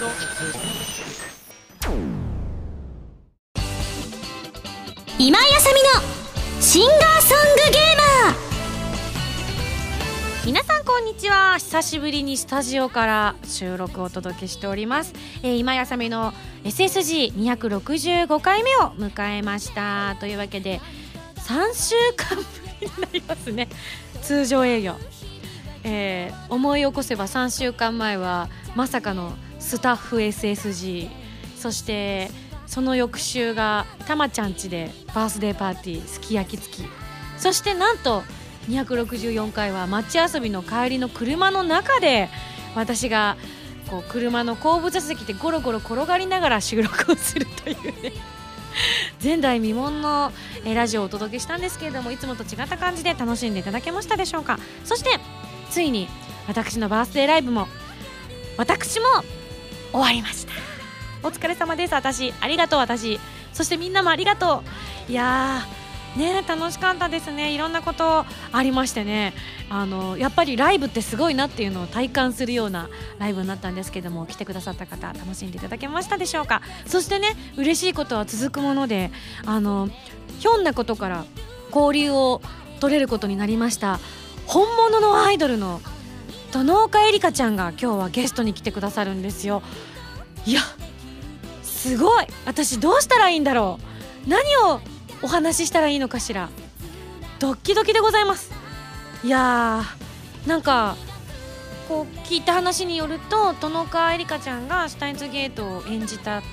今井あさみのシンガーソングゲーマー。皆さんこんにちは。久しぶりにスタジオから収録をお届けしております、えー、今井あさみの SSG265 回目を迎えました。というわけで3週間ぶりになりますね。通常営業。えー、思い起こせば3週間前はまさかのスタッフ SSG そしてその翌週がたまちゃん家でバースデーパーティーすき焼き付き。そしてなんと264回は街遊びの帰りの車の中で私がこう車の後部座席でゴロゴロ転がりながら収録をするというね。前代未聞のラジオをお届けしたんですけれどもいつもと違った感じで楽しんでいただけましたでしょうか。そしてついに私のバースデーライブも私も終わりました。お疲れ様です。私ありがとう私。そしてみんなもありがとう。いやね楽しかったですね。いろんなことありましてね。あのやっぱりライブってすごいなっていうのを体感するようなライブになったんですけども来てくださった方楽しんでいただけましたでしょうか？そしてね嬉しいことは続くものであのひょんなことから交流を取れることになりました。本物のアイドルの殿岡絵里香ちゃんが今日はゲストに来てくださるんですよ。いやすごい。私どうしたらいいんだろう。何をお話ししたらいいのかしら。ドッキドキでございます。いやーなんかこう聞いた話によると殿川絵里香ちゃんがシュタインズゲートを演じた後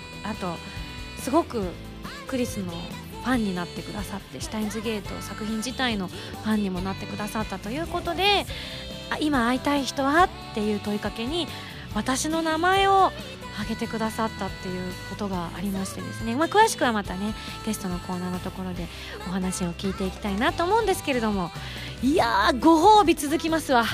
すごくクリスのファンになってくださってシュタインズゲート作品自体のファンにもなってくださったということであ今会いたい人はっていう問いかけに私の名前を挙げてくださったっていうことがありましてですね、まあ、詳しくはまたねゲストのコーナーのところでお話を聞いていきたいなと思うんですけれども。いやーご褒美続きますわ。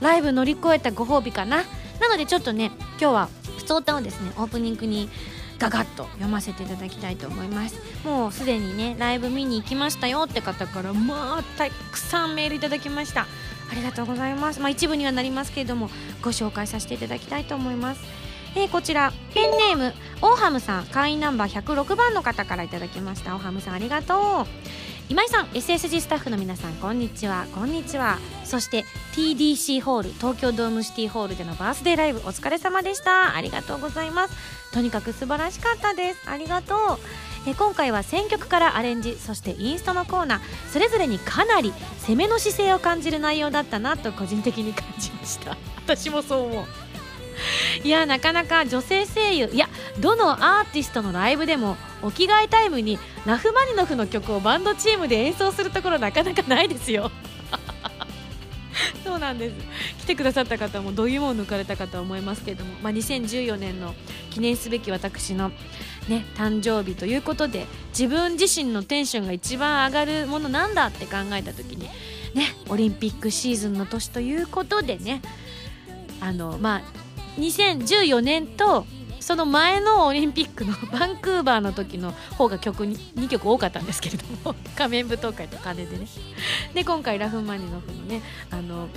ライブ乗り越えたご褒美かな。なのでちょっとね今日は普通歌をですねオープニングにガガッと読ませていただきたいと思います。もうすでにねライブ見に行きましたよって方からまあたくさんメールいただきました。ありがとうございます。まあ一部にはなりますけれどもご紹介させていただきたいと思います。えー、こちらペンネームオーハムさん。会員ナンバー106番の方からいただきました。オーハムさんありがとう。今井さん SSG スタッフの皆さんこんにちは。こんにちは。そして TDC ホール東京ドームシティホールでのバースデーライブお疲れ様でした。ありがとうございます。とにかく素晴らしかったです。ありがとう。え今回は選曲からアレンジそしてインストのコーナーそれぞれにかなり攻めの姿勢を感じる内容だったなと個人的に感じました。私もそう思う。いやなかなか女性声優いやどのアーティストのライブでもお着替えタイムにラフマニノフの曲をバンドチームで演奏するところなかなかないですよ。そうなんです。来てくださった方もどぎもを抜かれたかと思いますけれども、まあ、2014年の記念すべき私の、ね、誕生日ということで自分自身のテンションが一番上がるものなんだって考えた時に、ね、オリンピックシーズンの年ということでねあのまあ2014年とその前のオリンピックのバンクーバーの時の方が曲に2曲多かったんですけれども 仮面舞踏会と鐘でね。で今回ラフマニノフのねあの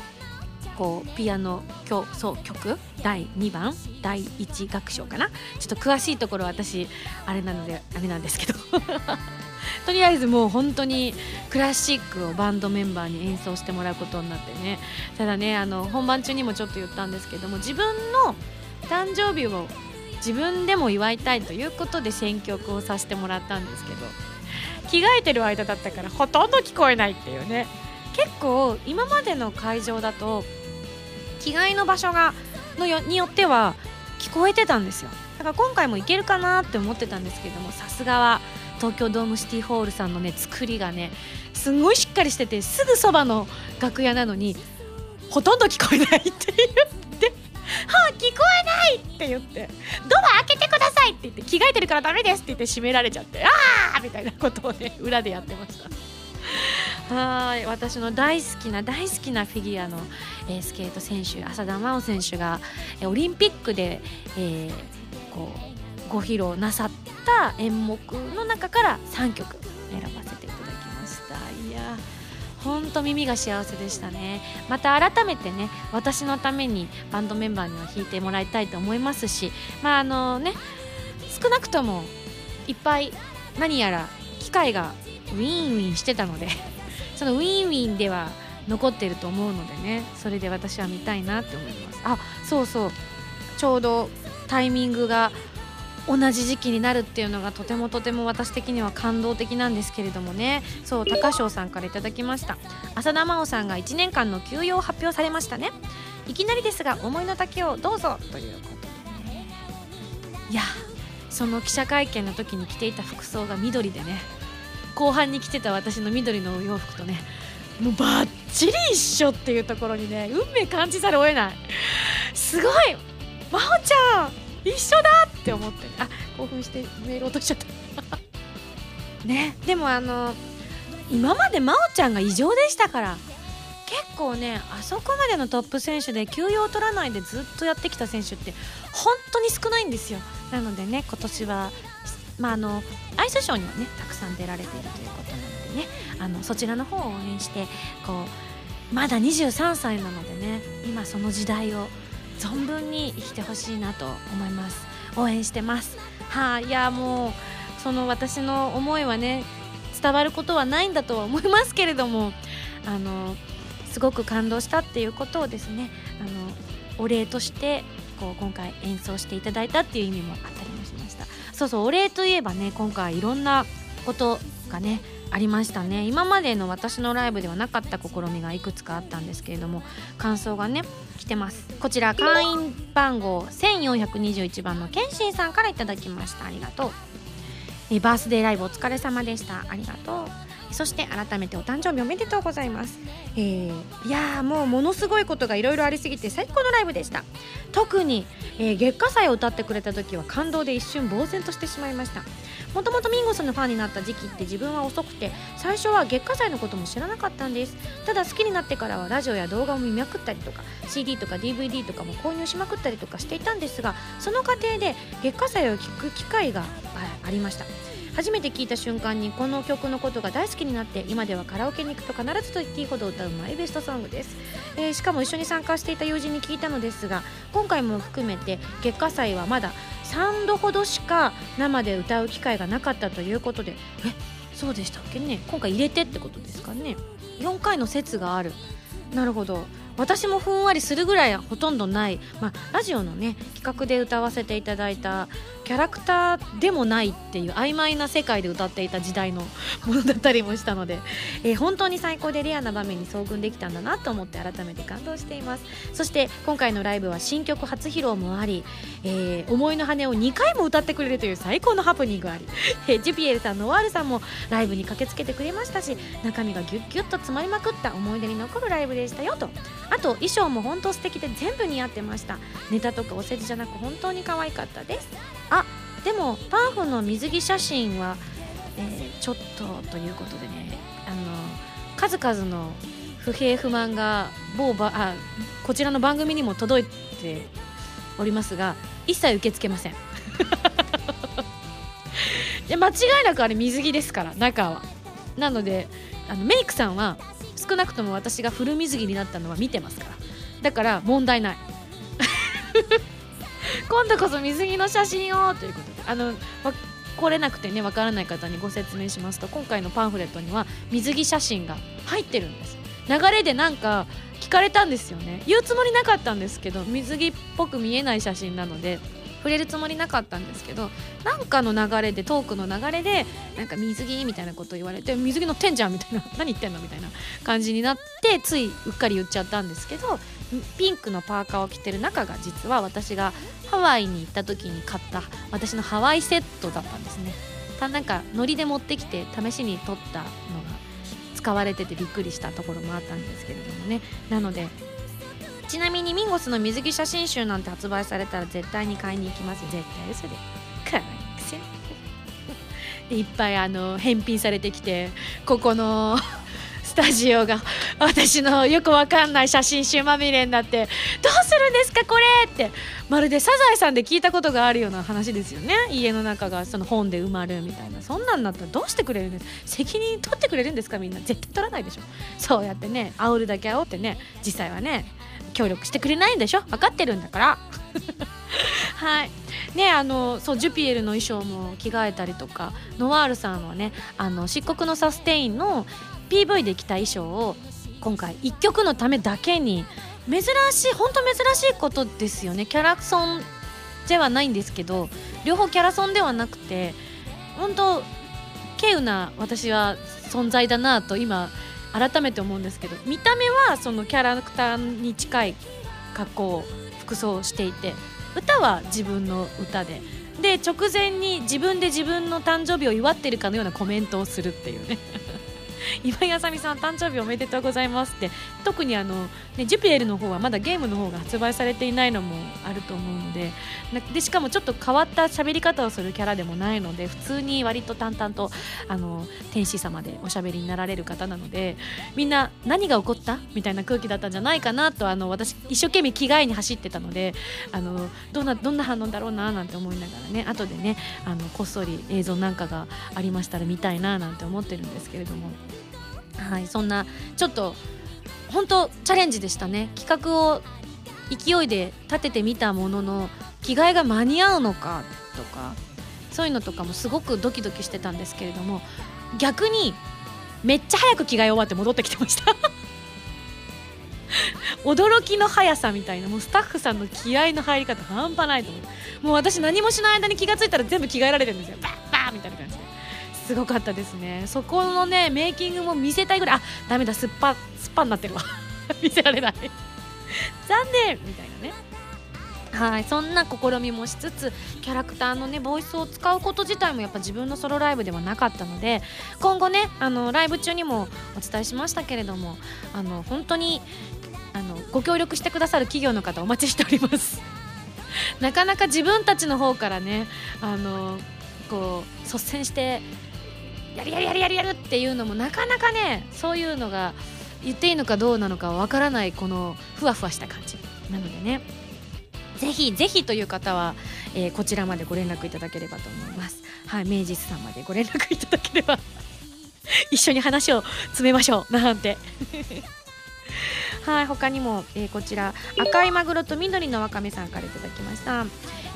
こうピアノ競争曲？第2番？第1楽章かな？ちょっと詳しいところ私あれなのであれなんですけど。とりあえずもう本当にクラシックをバンドメンバーに演奏してもらうことになってね。ただねあの本番中にもちょっと言ったんですけども自分の誕生日を自分でも祝いたいということで選曲をさせてもらったんですけど着替えてる間だったからほとんど聞こえないっていうね。結構今までの会場だと着替えの場所がのよによっては聞こえてたんですよだから今回もいけるかなって思ってたんですけどもさすがは東京ドームシティホールさんのね作りがねすごいしっかりしててすぐそばの楽屋なのにほとんど聞こえないって言って「はあ聞こえない!」って言って「ドア開けてください!」って言って「着替えてるからダメです!」って言って閉められちゃって「ああ!」みたいなことをね裏でやってました。はい。私の大好きな大好きなフィギュアの、えー、スケート選手浅田真央選手が、えー、オリンピックで、えー、こうご披露なさった演目の中から3曲選ばせていただきました。いや本当耳が幸せでしたね。また改めてね私のためにバンドメンバーには弾いてもらいたいと思いますしまああのね少なくともいっぱい何やら機械がウィンウィンしてたのでそのウィンウィンでは残ってると思うのでねそれで私は見たいなって思います。あそうそう。ちょうどタイミングが同じ時期になるっていうのがとてもとても私的には感動的なんですけれどもね。そう高翔さんから頂きました。浅田真央さんが1年間の休養を発表されましたね。いきなりですが思いの丈をどうぞということでね。いやその記者会見の時に着ていた服装が緑でね。後半に着てた私の緑のお洋服とねもうバッチリ一緒っていうところにね運命感じざるを得ない。すごい！真央ちゃん一緒だって思って。あ興奮してメール落としちゃった。ね。でもあの今まで真央ちゃんが異常でしたから結構ねあそこまでのトップ選手で休養を取らないでずっとやってきた選手って本当に少ないんですよ。なのでね今年はまああのアイスショーにはねたくさん出られているということなのでねあのそちらの方を応援してこうまだ23歳なのでね今その時代を存分に生きてほしいなと思います。応援してます。はあいやもうその私の思いはね伝わることはないんだとは思いますけれどもあのすごく感動したっていうことをですねあのお礼としてこう今回演奏していただいたっていう意味もあったりもしましたそうそうお礼といえばね今回いろんなことがねありましたね。今までの私のライブではなかった試みがいくつかあったんですけれども感想がね来てます。こちら会員番号1421番のケンシンさんから頂きました。ありがとう。えバースデーライブお疲れ様でした。ありがとう。そして改めてお誕生日おめでとうございます、えー、いやもうものすごいことがいろいろありすぎて最高のライブでした。特に、えー、月下祭を歌ってくれた時は感動で一瞬呆然としてしまいました。もともとミンゴスのファンになった時期って自分は遅くて最初は月下祭のことも知らなかったんです。ただ好きになってからはラジオや動画を見まくったりとか CD とか DVD とかも購入しまくったりとかしていたんですがその過程で月下祭を聴く機会がありました。初めて聞いた瞬間にこの曲のことが大好きになって今ではカラオケに行くと必ずと言っていいほど歌うマイベストソングです、えー、しかも一緒に参加していた友人に聞いたのですが今回も含めて月下祭はまだ3度ほどしか生で歌う機会がなかったということでえそうでしたっけね。今回入れてってことですかね。4回の説がある。なるほど。私もふんわりするぐらいほとんどない、まあ、ラジオのね企画で歌わせていただいたキャラクターでもないっていう曖昧な世界で歌っていた時代の ものだったりもしたので、えー、本当に最高でレアな場面に遭遇できたんだなと思って改めて感動しています。そして今回のライブは新曲初披露もあり、えー、思いの羽を2回も歌ってくれるという最高のハプニングあり、えー、ジュピエルさんのワールさんもライブに駆けつけてくれましたし中身がギュッギュッと詰まりまくった思い出に残るライブでしたよと。あと衣装も本当素敵で全部似合ってました。ネタとかお世辞じゃなく本当に可愛かったです。あでもパンフの水着写真は、えー、ちょっとということでね。あの数々の不平不満が某ばあこちらの番組にも届いておりますが一切受け付けません。いや間違いなくあれ水着ですから中は。なのであのメイクさんは少なくとも私が古水着になったのは見てますから。だから問題ない。今度こそ水着の写真をということで。あの来れなくてねわからない方にご説明しますと今回のパンフレットには水着写真が入ってるんです。流れでなんか聞かれたんですよね。言うつもりなかったんですけど水着っぽく見えない写真なので触れるつもりなかったんですけどなんかの流れでトークの流れでなんか水着みたいなこと言われて水着乗ってんじゃんみたいな 何言ってんのみたいな感じになってついうっかり言っちゃったんですけどピンクのパーカーを着てる中が実は私がハワイに行った時に買った私のハワイセットだったんですね。たなんかノリで持ってきて試しに撮ったのが使われててびっくりしたところもあったんですけれどもね。なのでちなみにミンゴスの水着写真集なんて発売されたら絶対に買いに行きます絶対。嘘で。可愛くせでいっぱいあの返品されてきてここの スタジオが私のよくわかんない写真集まみれになってどうするんですかこれって。まるでサザエさんで聞いたことがあるような話ですよね。家の中がその本で埋まるみたいな。そんなんなったらどうしてくれるんです責任取ってくれるんですかみんな。絶対取らないでしょ。そうやってね煽るだけ煽ってね。実際はね。協力してくれないんでしょ？分かってるんだから。はい。ねあのそうジュピエルの衣装も着替えたりとかノワールさんはねあの漆黒のサステインの PV で着た衣装を今回1曲のためだけに珍しい本当珍しいことですよね。キャラソンではないんですけど両方キャラソンではなくて本当稀有な私は存在だなと今改めて思うんですけど見た目はそのキャラクターに近い格好服装をしていて歌は自分の歌でで直前に自分で自分の誕生日を祝ってるかのようなコメントをするっていうね。今井あさみさん誕生日おめでとうございますって特にあの、ね、ジュピエルの方はまだゲームの方が発売されていないのもあると思うのででしかもちょっと変わった喋り方をするキャラでもないので普通に割と淡々とあの天使様でおしゃべりになられる方なのでみんな何が起こったみたいな空気だったんじゃないかなとあの私一生懸命着替えに走ってたのであのどんなどんな反応だろうななんて思いながらね後でねあのこっそり映像なんかがありましたら見たいななんて思ってるんですけれども。はい、そんなちょっと本当チャレンジでしたね。企画を勢いで立ててみたものの着替えが間に合うのかとかそういうのとかもすごくドキドキしてたんですけれども逆にめっちゃ早く着替え終わって戻ってきてました。驚きの速さみたいなもうスタッフさんの気合の入り方半端ないと思う。もう私何もしない間に気が付いたら全部着替えられてるんですよ。バッバーみたいな感じで。すごかったですね。そこのねメイキングも見せたいぐらいあダメだすっぱすっぱになってるわ。見せられない。残念。みたいなね。はいそんな試みもしつつキャラクターのねボイスを使うこと自体もやっぱ自分のソロライブではなかったので今後ねあのライブ中にもお伝えしましたけれどもあの本当にあのご協力してくださる企業の方お待ちしております。なかなか自分たちの方からねあのこう率先してやるやるやるやるやるっていうのもなかなかねそういうのが言っていいのかどうなのかわからないこのふわふわした感じ。なのでねぜひぜひという方は、えー、こちらまでご連絡いただければと思います。はい明治さんまでご連絡いただければ。一緒に話を詰めましょう。なんて。はい他にも、えー、こちら赤いマグロと緑のわかめさんからいただきました。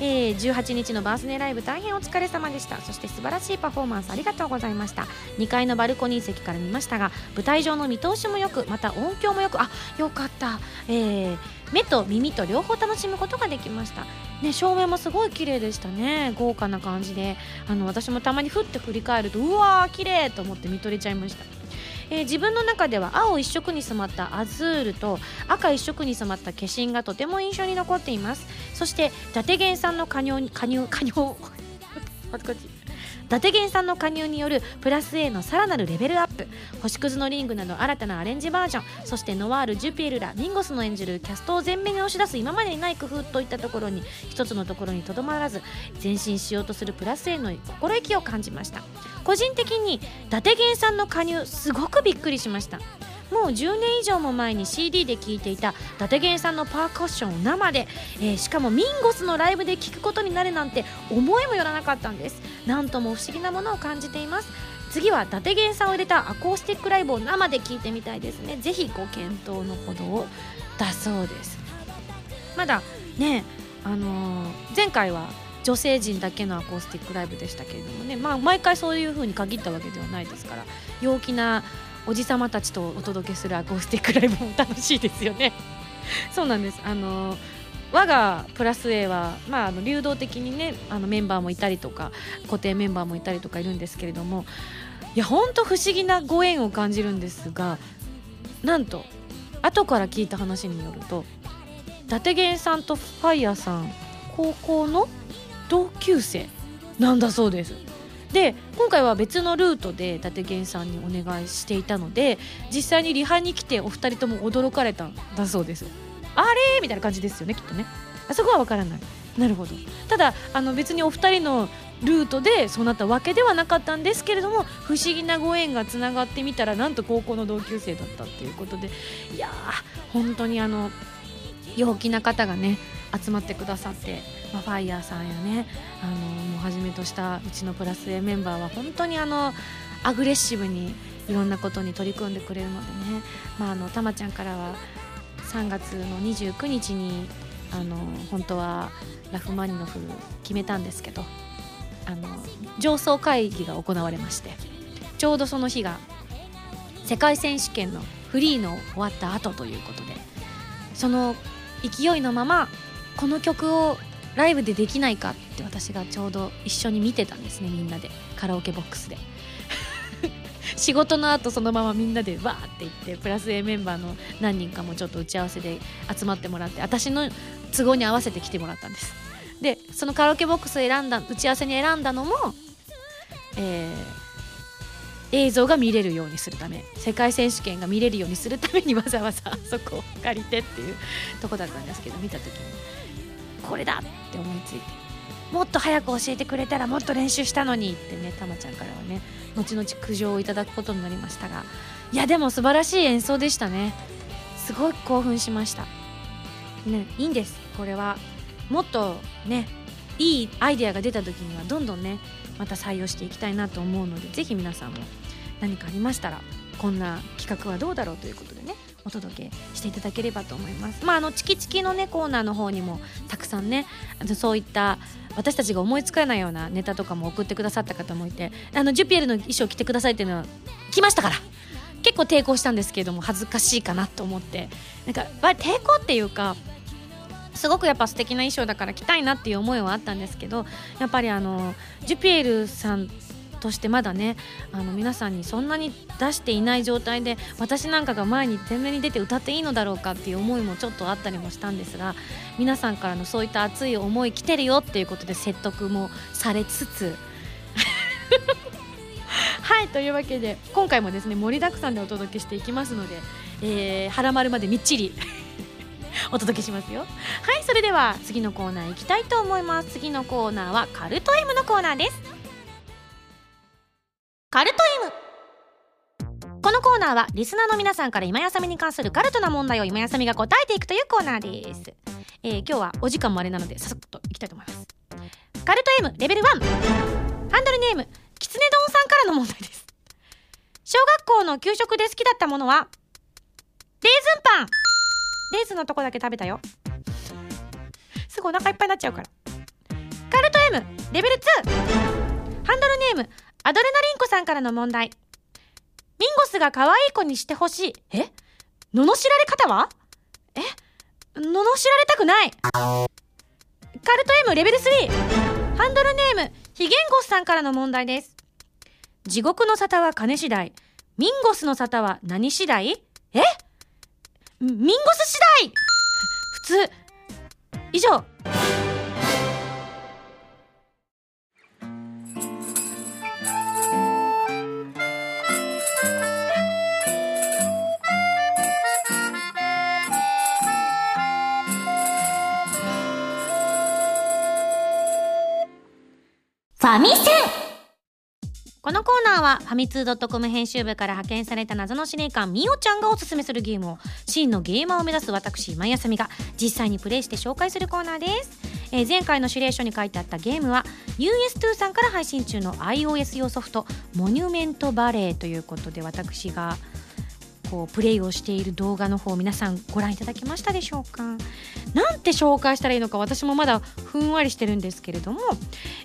えー、18日のバースデーライブ大変お疲れ様でした。そして素晴らしいパフォーマンスありがとうございました。2階のバルコニー席から見ましたが舞台上の見通しもよくまた音響もよくあよかった、えー、目と耳と両方楽しむことができました。ね、照明もすごい綺麗でしたね。豪華な感じで。あの私もたまにふって振り返るとうわー綺麗と思って見とれちゃいました。えー、自分の中では青一色に染まったアズールと赤一色に染まった化身がとても印象に残っています。そして伊達源さんの加入加入加入達源さんの加入によるプラス A のさらなるレベルアップ。星屑のリングなど新たなアレンジバージョン。そしてノワールジュピエルらミンゴスの演じるキャストを前面に押し出す今までにない工夫といったところに一つのところにとどまらず前進しようとするプラス A の心意気を感じました。個人的に伊達源さんの加入すごくびっくりしました。もう10年以上も前に CD で聴いていた伊達源さんのパーカッションを生で、えー、しかもミンゴスのライブで聴くことになるなんて思いもよらなかったんです。なんとも不思議なものを感じています。次は伊達源さんを入れたアコースティックライブを生で聴いてみたいですね。ぜひご検討のほどをだそうです。まだねあのー、前回は女性陣だけのアコースティックライブでしたけれどもね、まあ、毎回そういう風に限ったわけではないですから陽気なおじさまたちとお届けするアコースティックライブも楽しいですよね。そうなんです。あの我がプラス A は、まあ、あの流動的にねあのメンバーもいたりとか固定メンバーもいたりとかいるんですけれどもいや本当不思議なご縁を感じるんですがなんと後から聞いた話によると伊達源さんとファイヤーさん高校の同級生なんだそうです。で今回は別のルートで伊達源さんにお願いしていたので実際にリハに来てお二人とも驚かれたんだそうです。あれみたいな感じですよねきっとね。あそこは分からない。なるほど。ただあの別にお二人のルートでそうなったわけではなかったんですけれども不思議なご縁がつながってみたらなんと高校の同級生だったっていうことでいやー本当にあの陽気な方がね集まってくださって、まあ、ファイヤーさんやねあのもうはじめとしたうちのプラス A メンバーは本当にあのアグレッシブにいろんなことに取り組んでくれるのでね、まあ、あのたまちゃんからは3月の29日にあの本当はラフマニノフ決めたんですけどあの上層会議が行われましてちょうどその日が世界選手権のフリーの終わった後ということでその勢いのままこの曲をライブでできないかって私がちょうど一緒に見てたんですねみんなで。カラオケボックスで。仕事の後そのままみんなでわーって言ってプラス A メンバーの何人かもちょっと打ち合わせで集まってもらって私の都合に合わせて来てもらったんです。でそのカラオケボックスを選んだ打ち合わせに選んだのも、えー、映像が見れるようにするため世界選手権が見れるようにするために わざわざあそこを借りてっていうとこだったんですけど見た時にこれだって思いついて。もっと早く教えてくれたらもっと練習したのにってねたまちゃんからはね後々苦情をいただくことになりましたが。いやでも素晴らしい演奏でしたね。すごい興奮しました。ねいいんです。これは。もっとねいいアイデアが出た時にはどんどんねまた採用していきたいなと思うのでぜひ皆さんも何かありましたらこんな企画はどうだろうということでねお届けしていただければと思います。まあ、あのチキチキのねコーナーの方にもたくさんねそういった私たちが思いつかないようなネタとかも送ってくださった方もいてあのジュピエルの衣装着てくださいっていうのは来ましたから結構抵抗したんですけれども恥ずかしいかなと思ってなんか抵抗っていうかすごくやっぱ素敵な衣装だから着たいなっていう思いはあったんですけどやっぱりあのジュピエルさんとしてまだねあの皆さんにそんなに出していない状態で私なんかが前に前面に出て歌っていいのだろうかっていう思いもちょっとあったりもしたんですが皆さんからのそういった熱い思い来てるよっていうことで説得もされつつ はいというわけで今回もですね盛りだくさんでお届けしていきますので、えー、腹丸までみっちり お届けしますよ。はいそれでは次のコーナー行きたいと思います。次のコーナーはカルト M のコーナーです。カルト M このコーナーはリスナーの皆さんから今やさみに関するカルトな問題を今やさみが答えていくというコーナーです、えー、今日はお時間もあれなのでささっといきたいと思います。カルト M レベル1ハンドルネームきつね丼さんからの問題です。小学校の給食で好きだったものはレーズンパン。レーズンのとこだけ食べたよ。すぐお腹いっぱいになっちゃうから。カルト M レベル2ハンドルネームアドレナリンコさんからの問題。ミンゴスが可愛い子にしてほしい。え？罵られ方は？え？罵られたくない。カルト M レベル3ハンドルネームヒゲンゴスさんからの問題です。地獄の沙汰は金次第。ミンゴスの沙汰は何次第？え？ミンゴス次第！普通。以上。ァミセン。このコーナーはファミツー .com 編集部から派遣された謎の司令官みおちゃんがおすすめするゲームを真のゲーマーを目指す私今井あさみが実際にプレイして紹介するコーナーです、えー、前回の指令書に書いてあったゲームは US2 さんから配信中の iOS 用ソフトモニュメントバレーということで私がこうプレイをしている動画の方皆さんご覧いただきましたでしょうか？なんて紹介したらいいのか私もまだふんわりしてるんですけれども、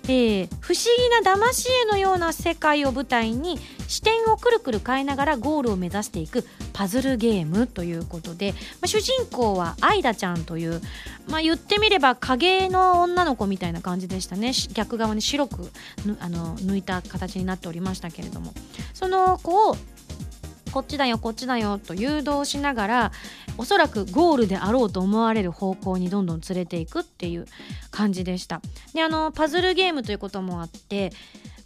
えー、不思議な騙し絵のような世界を舞台に視点をくるくる変えながらゴールを目指していくパズルゲームということで、まあ、主人公はアイダちゃんという、まあ、言ってみれば影の女の子みたいな感じでしたね。逆側に白くあの抜いた形になっておりましたけれども。その子をこっちだよこっちだよと誘導しながらおそらくゴールであろうと思われる方向にどんどん連れていくっていう感じでした。であのパズルゲームということもあって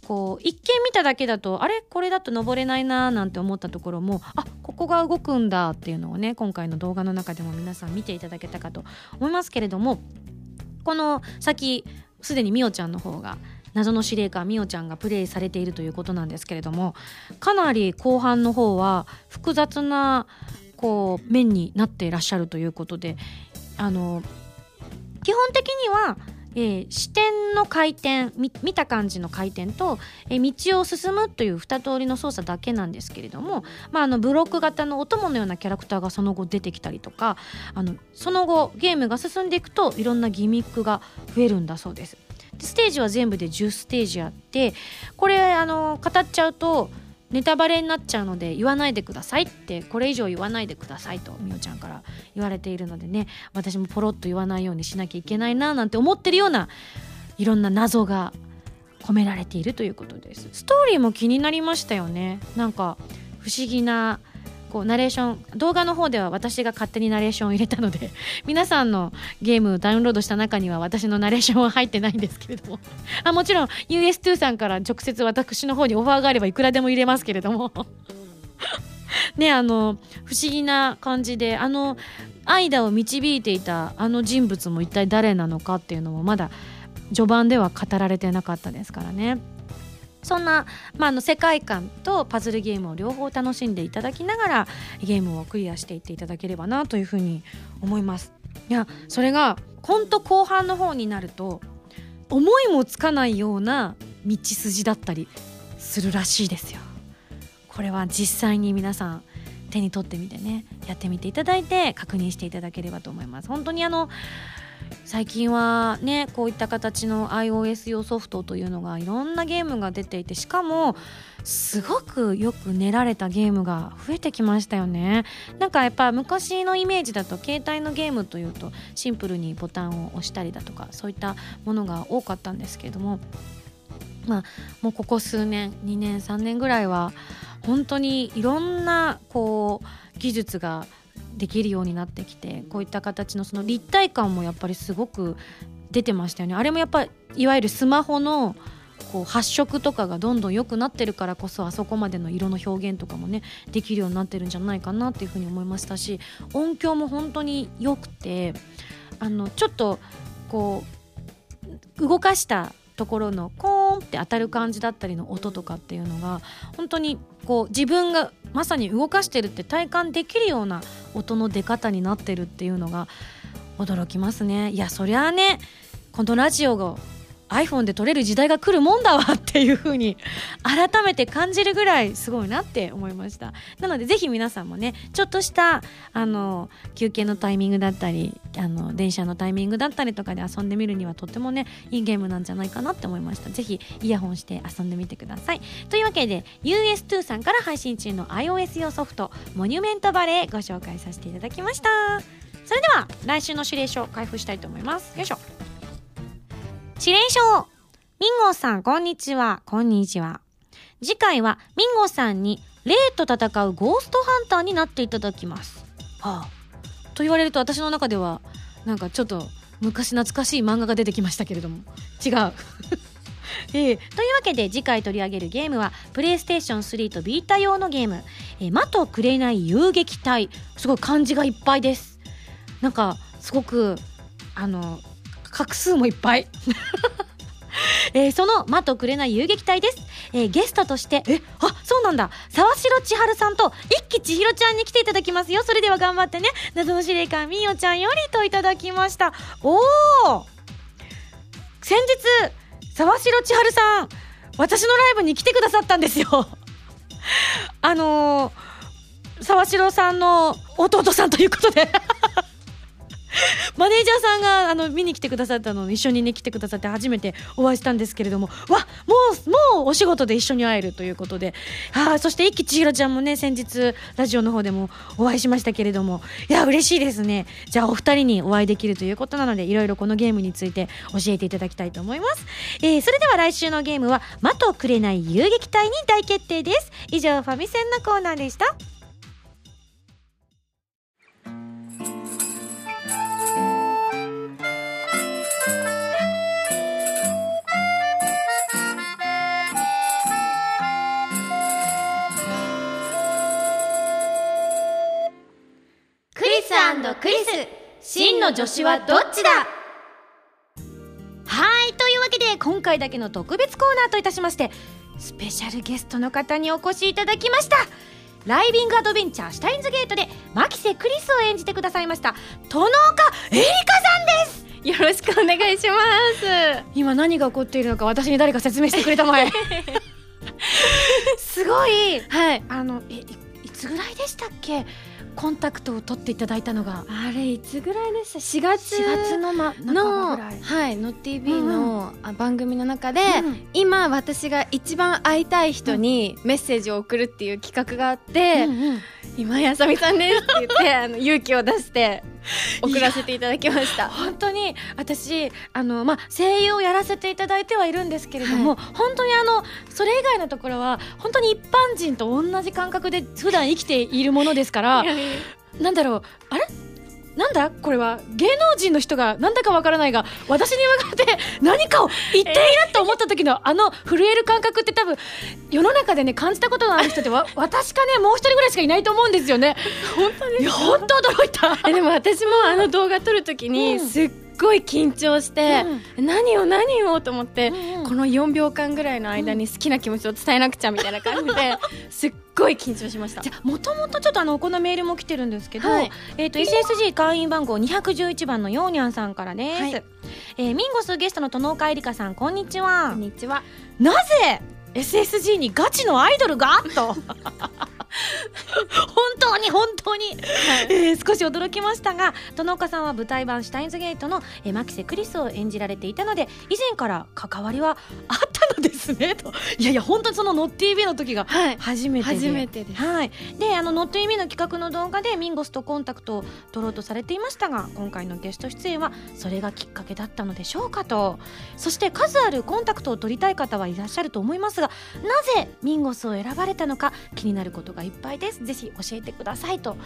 こう一見見ただけだとあれ？これだと登れないなーなんて思ったところもあここが動くんだっていうのをね今回の動画の中でも皆さん見ていただけたかと思いますけれどもこの先すでにみおちゃんの方が謎の司令官みおちゃんがプレイされているということなんですけれどもかなり後半の方は複雑なこう面になっていらっしゃるということであの基本的には、えー、視点の回転見た感じの回転と、えー、道を進むという2通りの操作だけなんですけれども、まあ、あのブロック型のお供のようなキャラクターがその後出てきたりとかあのその後ゲームが進んでいくといろんなギミックが増えるんだそうです。ステージは全部で10ステージあってこれあの語っちゃうとネタバレになっちゃうので言わないでくださいってこれ以上言わないでくださいとみおちゃんから言われているのでね私もポロッと言わないようにしなきゃいけないななんて思ってるようないろんな謎が込められているということです。ストーリーも気になりましたよね。なんか不思議なこうナレーション動画の方では私が勝手にナレーションを入れたので 皆さんのゲームをダウンロードした中には私のナレーションは入ってないんですけれども あもちろん US2 さんから直接私の方にオファーがあればいくらでも入れますけれども ねあの不思議な感じであの間を導いていたあの人物も一体誰なのかっていうのもまだ序盤では語られてなかったですからね。そんな、まあ、の世界観とパズルゲームを両方楽しんでいただきながらゲームをクリアしていっていただければなというふうに思います。いやそれがほんと後半の方になると思いもつかないような道筋だったりするらしいですよ。これは実際に皆さん手に取ってみてねやってみていただいて確認していただければと思います。本当にあの最近はねこういった形の iOS 用ソフトというのがいろんなゲームが出ていてしかもすごくよく練られたゲームが増えてきましたよね。なんかやっぱ昔のイメージだと携帯のゲームというとシンプルにボタンを押したりだとかそういったものが多かったんですけれどもまあもうここ数年2年3年ぐらいは本当にいろんなこう技術ができるようになってきてこういった形のその立体感もやっぱりすごく出てましたよね。あれもやっぱいわゆるスマホのこう発色とかがどんどん良くなってるからこそあそこまでの色の表現とかもねできるようになってるんじゃないかなっていうふうに思いましたし音響も本当に良くてあのちょっとこう動かしたところのコーンって当たる感じだったりの音とかっていうのが本当にこう自分がまさに動かしてるって体感できるような音の出方になってるっていうのが驚きますね。いやそりゃあねこのラジオが iPhone で撮れる時代が来るもんだわっていう風に改めて感じるぐらいすごいなって思いました。なのでぜひ皆さんもねちょっとしたあの休憩のタイミングだったりあの電車のタイミングだったりとかで遊んでみるにはとってもねいいゲームなんじゃないかなって思いました。ぜひイヤホンして遊んでみてください。というわけで US2 さんから配信中の iOS 用ソフトモニュメントバレーご紹介させていただきました。それでは来週の指令書開封したいと思います。よいしょ。指令書ミンゴさん、こんにちは。こんにちは。次回は、ミンゴさんに、霊と戦うゴーストハンターになっていただきます。はあ。と言われると私の中では、なんかちょっと昔懐かしい漫画が出てきましたけれども。違う。えー、というわけで次回取り上げるゲームはプレイステーション3とビータ用のゲーム「えー、魔と紅遊撃隊」すごい漢字がいっぱいですなんかすごくあの画数もいっぱい。えー、その「魔と紅遊撃隊」です、えー、ゲストとして。えあそうなんだ。沢城千春さんと一木千尋ちゃんに来ていただきますよ。それでは頑張ってね。謎の司令官みよちゃんよりといただきました。おお先日沢城千春さん私のライブに来てくださったんですよ。あのー、沢城さんの弟さんということで。マネージャーさんがあの見に来てくださったのを一緒にね来てくださって初めてお会いしたんですけれどもわもうもうお仕事で一緒に会えるということで。はあそして一木千尋ちゃんもね先日ラジオの方でもお会いしましたけれども。いや嬉しいですね。じゃあお二人にお会いできるということなのでいろいろこのゲームについて教えていただきたいと思います、えー、それでは来週のゲームは「魔とくれない遊撃隊」に大決定です。以上ファミセンのコーナーでした。の女子はどっちだ？はいというわけで今回だけの特別コーナーといたしましてスペシャルゲストの方にお越しいただきました。ライビングアドベンチャーシュタインズゲートで牧瀬クリスを演じてくださいました殿岡エリカさんです。よろしくお願いします。今何が起こっているのか私に誰か説明してくれたまえ。すごい。はい。あのえいいつぐらいでしたっけ？コンタクトを取っていただいたのが。あれいつぐらいでした？4月。4月の、ま、のはい。の TV の、あ番組の中で、うん今私が一番会いたい人にメッセージを送るっていう企画があって、うんうん。今井あさみさんですって言って あの勇気を出して送らせていただきました。本当に私あの、まあ、声優をやらせていただいてはいるんですけれども、本当にあのそれ以外のところは本当に一般人と同じ感覚で普段生きているものですからなんだろう。あれ？なんだ？これは芸能人の人がなんだかわからないが私に向かって何かを言っていると思った時のあの震える感覚って多分世の中でね感じたことのある人ってわ 私かねもう一人ぐらいしかいないと思うんですよね。本当ですいや本当驚いた。えでも私もあの動画撮るときにうん。すっごい緊張して、何を何をと思って、うんうん。この4秒間ぐらいの間に好きな気持ちを伝えなくちゃみたいな感じで すっごい緊張しました。じゃもともとちょっとあのこのメールも来てるんですけど、はい。えっ、と SSG 会員番号211番のヨーニャンさんからです、はいえーミンゴスゲストの殿岡えりかさんこんにちはこんにちはなぜ SSG にガチのアイドルが？と。本当に本当に、えー少し驚きましたが殿岡さんは舞台版「シュタインズゲートの」えー牧瀬クリスを演じられていたので以前から関わりはあったのですね。と。いやいや本当にその「NotTV」の時がはい。初めてで。初めてです。はい、であの「NotTV」の企画の動画でミンゴスとコンタクトを取ろうとされていましたが今回のゲスト出演はそれがきっかけだったのでしょうかと。そして数あるコンタクトを取りたい方はいらっしゃると思いますがなぜミンゴスを選ばれたのか気になることがいっぱいです。ぜひ教えてくださいと。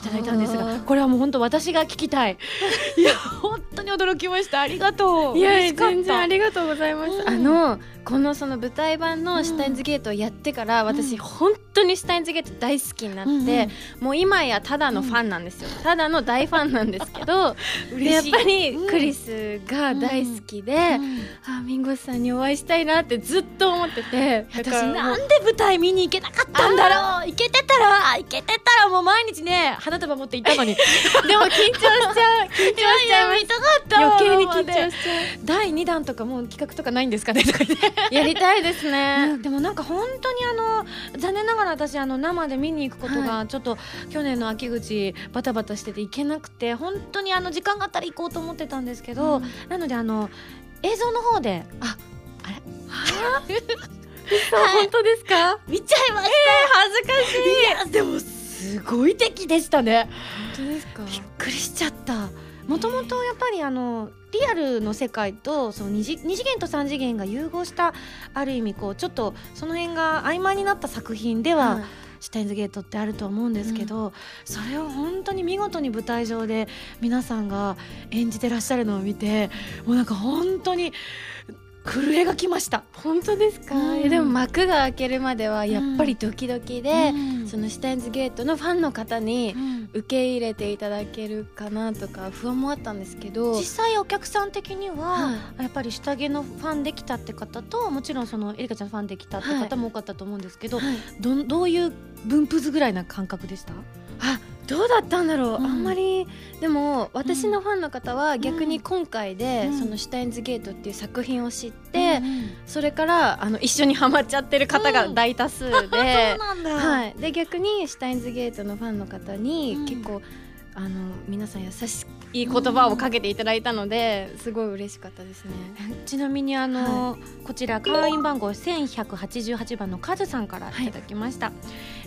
いただいたんですがはあこれはもう本当私が聞きたい。いや本当に驚きました。ありがとう。いや全然ありがとうございます、うん。あのこのその舞台版のシュタインズゲートをやってから、うん。私本当にシュタインズゲート大好きになって、うんうん。もう今やただのファンなんですよ、ただの大ファンなんですけど で嬉しい。やっぱりうんクリスが大好きで、うん。あミンゴスさんにお会いしたいなってずっと思ってて。私なんで舞台見に行けなかったんだろう。行けてたら行けてたらもう毎日ね花束持って行ったのに。でも緊張しちゃう緊張しちゃいます。見たかった余計に緊張しちゃ第2弾とかもう企画とかないんですかねとかやりたいですうねんでもなんか本当にあの残念ながら私あの生で見に行くことがちょっと去年の秋口バタバタしてて行けなくて本当にあの時間があったら行こうと思ってたんですけど、うん。なのであの映像の方でそう本当ですか？見ちゃいました、恥ずかしい。いやでもすごい敵でしたね。本当ですか？びっくりしちゃった。もともとやっぱりあのリアルの世界とその 2, 次二次元と3次元が融合したある意味こうちょっとその辺が曖昧になった作品では、はい。シュタインズゲートってあると思うんですけど、それを本当に見事に舞台上で皆さんが演じてらっしゃるのを見てもうなんか本当に震えがきました。本当ですか、うん。えでも幕が開けるまではやっぱりドキドキで、うん。そのシュタインズゲートのファンの方にうん。受け入れていただけるかなとか不安もあったんですけど実際お客さん的には、はやっぱり下着のファンできたって方ともちろんそのエリカちゃんファンできたって方も多かったと思うんですけど、はい。どんどういう分布図ぐらいな感覚でした？あどうだったんだろう、うん。あんまりでも私のファンの方は逆に今回で、うん。その「シュタインズゲート」っていう作品を知って、うんそれからあの一緒にハマっちゃってる方が大多数で、はい、で逆に「シュタインズゲート」のファンの方にうん。結構、あの皆さん優しい言葉をかけていただいたので、すごい嬉しかったですね。ちなみにあの、こちら会員番号1188番のカズさんからいただきました、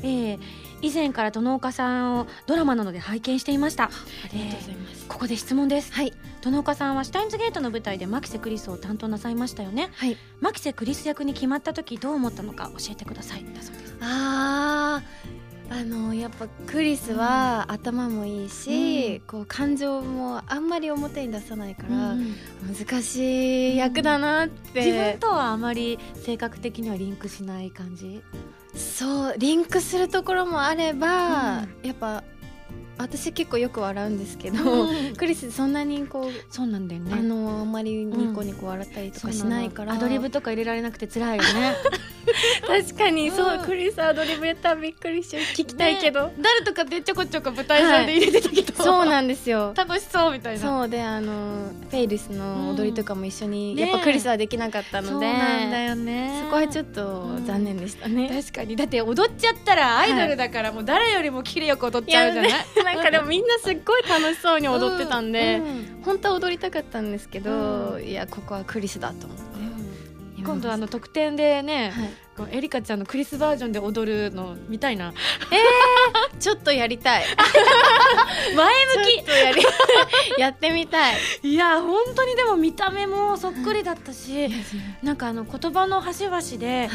えー以前から殿岡さんをドラマなどで拝見していました。ありがとうございます。ここで質問です。はい、殿岡さんはシュタインズゲートの舞台でマキセ・クリスを担当なさいましたよね。はい、マキセ・クリス役に決まった時どう思ったのか教えてください。だそうですあー。あのやっぱクリスは頭もいいし、うん。こう感情もあんまり表に出さないから、うん難しい役だなって、自分とはあまり性格的にはリンクしない感じ？そうリンクするところもあれば、うん。やっぱ私結構よく笑うんですけど、うん。クリスそんなにこう、そうなんだよね。あのあんまりニコニコ笑ったりとかしないから、アドリブとか入れられなくて辛いよね。確かにそう、うんクリスアドリブやったらびっくりしちゃう聞きたいけど、ね。誰とかでちょこちょこ舞台上で入れてたけど、そうなんですよ。楽しそうみたいな。そうであのフェイルスの踊りとかも一緒に、やっぱクリスはできなかったそうので、なんだよね。そこはちょっと残念でした。ね、確かに。だって踊っちゃったらアイドルだからもう誰よりも綺麗よく踊っちゃうじゃない、いなんかでもみんなすっごい楽しそうに踊ってたんで、うん。本当は踊りたかったんですけど、ういやここはクリスだと思って、今度あの特典でね、はい。エリカちゃんのクリスバージョンで踊るの見たいな。ちょっとやりたい。前ちょっとやり やってみたい。いや本当にでも見た目もそっくりだったし、なんかあの言葉の端々で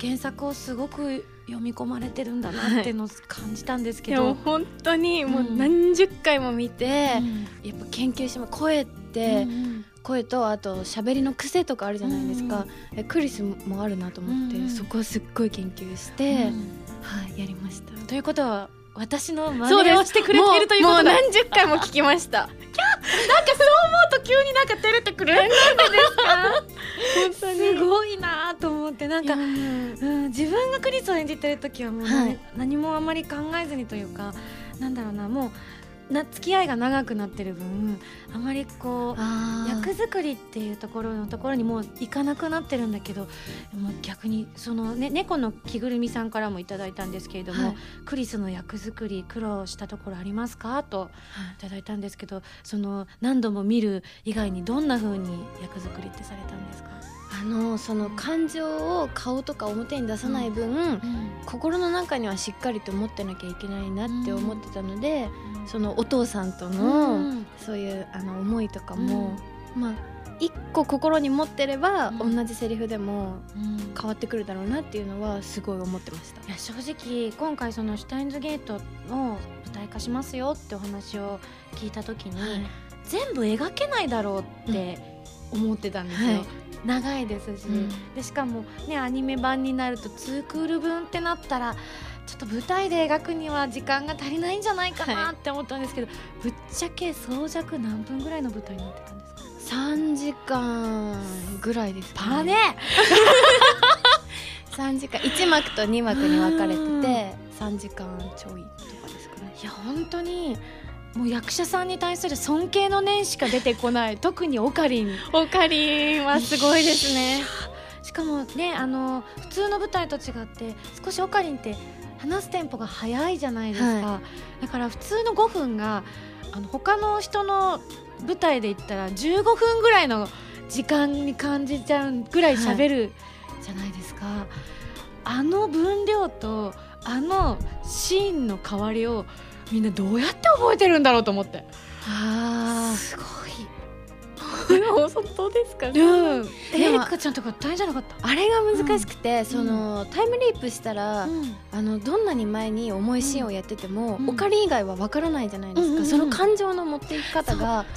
原作をすごく読み込まれてるんだなっていうのを感じたんですけど、でも本当にもううん何十回も見て、うん。やっぱ研究しても声って、うん声とあと喋りの癖とかあるじゃないですか、えクリスもあるなと思って、うん。そこはすっごい研究して、うん。はいやりました。ということは私の真似をしてくれてるということだもう何十回も聞きました。なんかそう思うと急になんか照れてくるなんでですか？本当に。すごいなと思ってなんか、うんうん、自分がクリスを演じてる時はもう、はい。何もあまり考えずにというかなんだろうなもうな付き合いが長くなってる分あまりこう役作りっていうところのところにもう行かなくなってるんだけどもう逆にその、ね、猫の着ぐるみさんからもいただいたんですけれども、はい。クリスの役作り苦労したところありますか？といただいたんですけどその何度も見る以外にどんな風に役作りってされたんですか、あのその感情を顔とか表に出さない分、心の中にはしっかりと持ってなきゃいけないなって思ってたので、そのお父さんとの、うん。そういうあの思いとかも、まあ一個心に持ってれば、うん。同じセリフでもうん。変わってくるだろうなっていうのはすごい思ってました。いや正直今回その「シュタインズゲート」を舞台化しますよってお話を聞いた時に、全部描けないだろうって思ってたんですよ。はい長いですし、うん。でしかもねアニメ版になると2クール分ってなったらちょっと舞台で描くには時間が足りないんじゃないかなって思ったんですけど、ぶっちゃけ総尺何分ぐらいの舞台になってたんですか？3時間ぐらいですかパネ！3時間。1幕と2幕に分かれてうん。て3時間ちょいとかですかね。いや本当にもう役者さんに対する尊敬の念しか出てこない。特にオカリン。オカリンはすごいですね。しかもねあの普通の舞台と違って少しオカリンって話すテンポが速いじゃないですか、はだから普通の5分があの他の人の舞台で言ったら15分ぐらいの時間に感じちゃうぐらい喋るじゃないですか、あの分量とあのシーンの変わりをみんなどうやって覚えてるんだろうと思って。あすごい。あ 本当ですかうん。エリカちゃんとか大変じゃなかった？あれが難しくて、そのタイムリープしたら、うん。あのどんなに前に重いシーンをやってても、うん。オカリン以外はわからないじゃないですか、うんうんうん。その感情の持っていき方がね。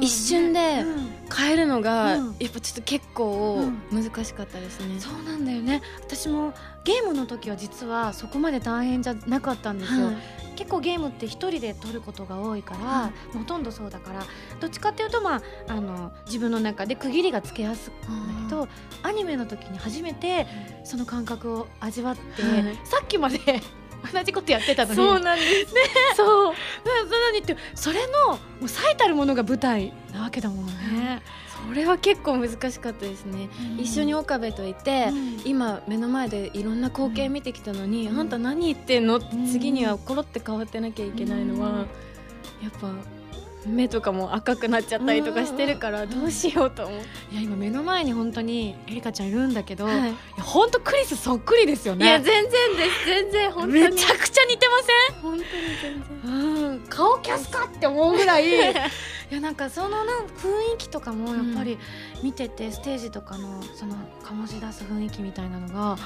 一瞬でうん。変えるのが、うん。やっぱちょっと結構難しかったですね、そうなんだよね。私もゲームの時は実はそこまで大変じゃなかったんですよ、はい。結構ゲームって一人で撮ることが多いから、はほとんどそうだからどっちかっていうとまああの自分の中で区切りがつけやすいんだけどアニメの時に初めてその感覚を味わって、はい。さっきまで 同じことやってたのに。そうなんです。ね。そう。ななのにってそれのもう最たるものが舞台なわけだものね、それは結構難しかったですね、一緒に岡部といて、うん。今目の前でいろんな光景見てきたのに、うん。あんた何言ってんの？ってうん。次にはコロって変わってなきゃいけないのは、うん。やっぱ目とかも赤くなっちゃったりとかしてるからんどうしようと思って、いや今目の前に本当にエリカちゃんいるんだけど、いはい。や本当クリスそっくりですよね。いや全然です。全然本当に。めちゃくちゃ似てま本当に全然。せんうん。顔キャスかって思うぐらい。いやなんかそのなん雰囲気とかもやっぱり見てて、ステージとかのその醸し出す雰囲気みたいなのが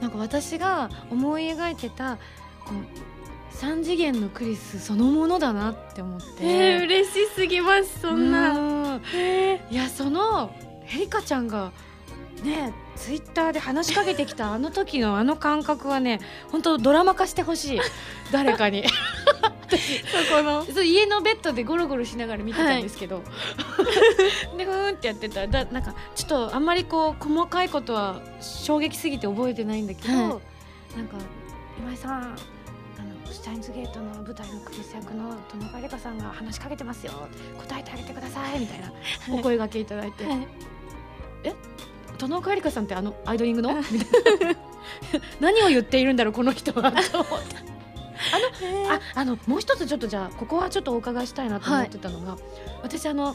なんか私が思い描いてたこう三次元のクリスそのものだなって思って、えー、嬉しすぎますそんな、うん。いやそのエリカちゃんがねツイッターで話しかけてきたあの時のあの感覚はね本当ドラマ化してほしい。誰かに。この。そう家のベッドでゴロゴロしながら見てたんですけど、でふーんってやってた。らだなんかちょっとあんまりこう細かいことは衝撃すぎて覚えてないんだけど、はい。なんか今井さんュタインズゲートの舞台のクリス役の田中理香さんが話しかけてますよ。答えてあげてくださいみたいな。お声掛けいただいて、はい。田中理香さんってあのアイドリングの？何を言っているんだろうこの人は。と思ってああのもう一つちょっとじゃあここはちょっとお伺いしたいなと思ってたのが、私あの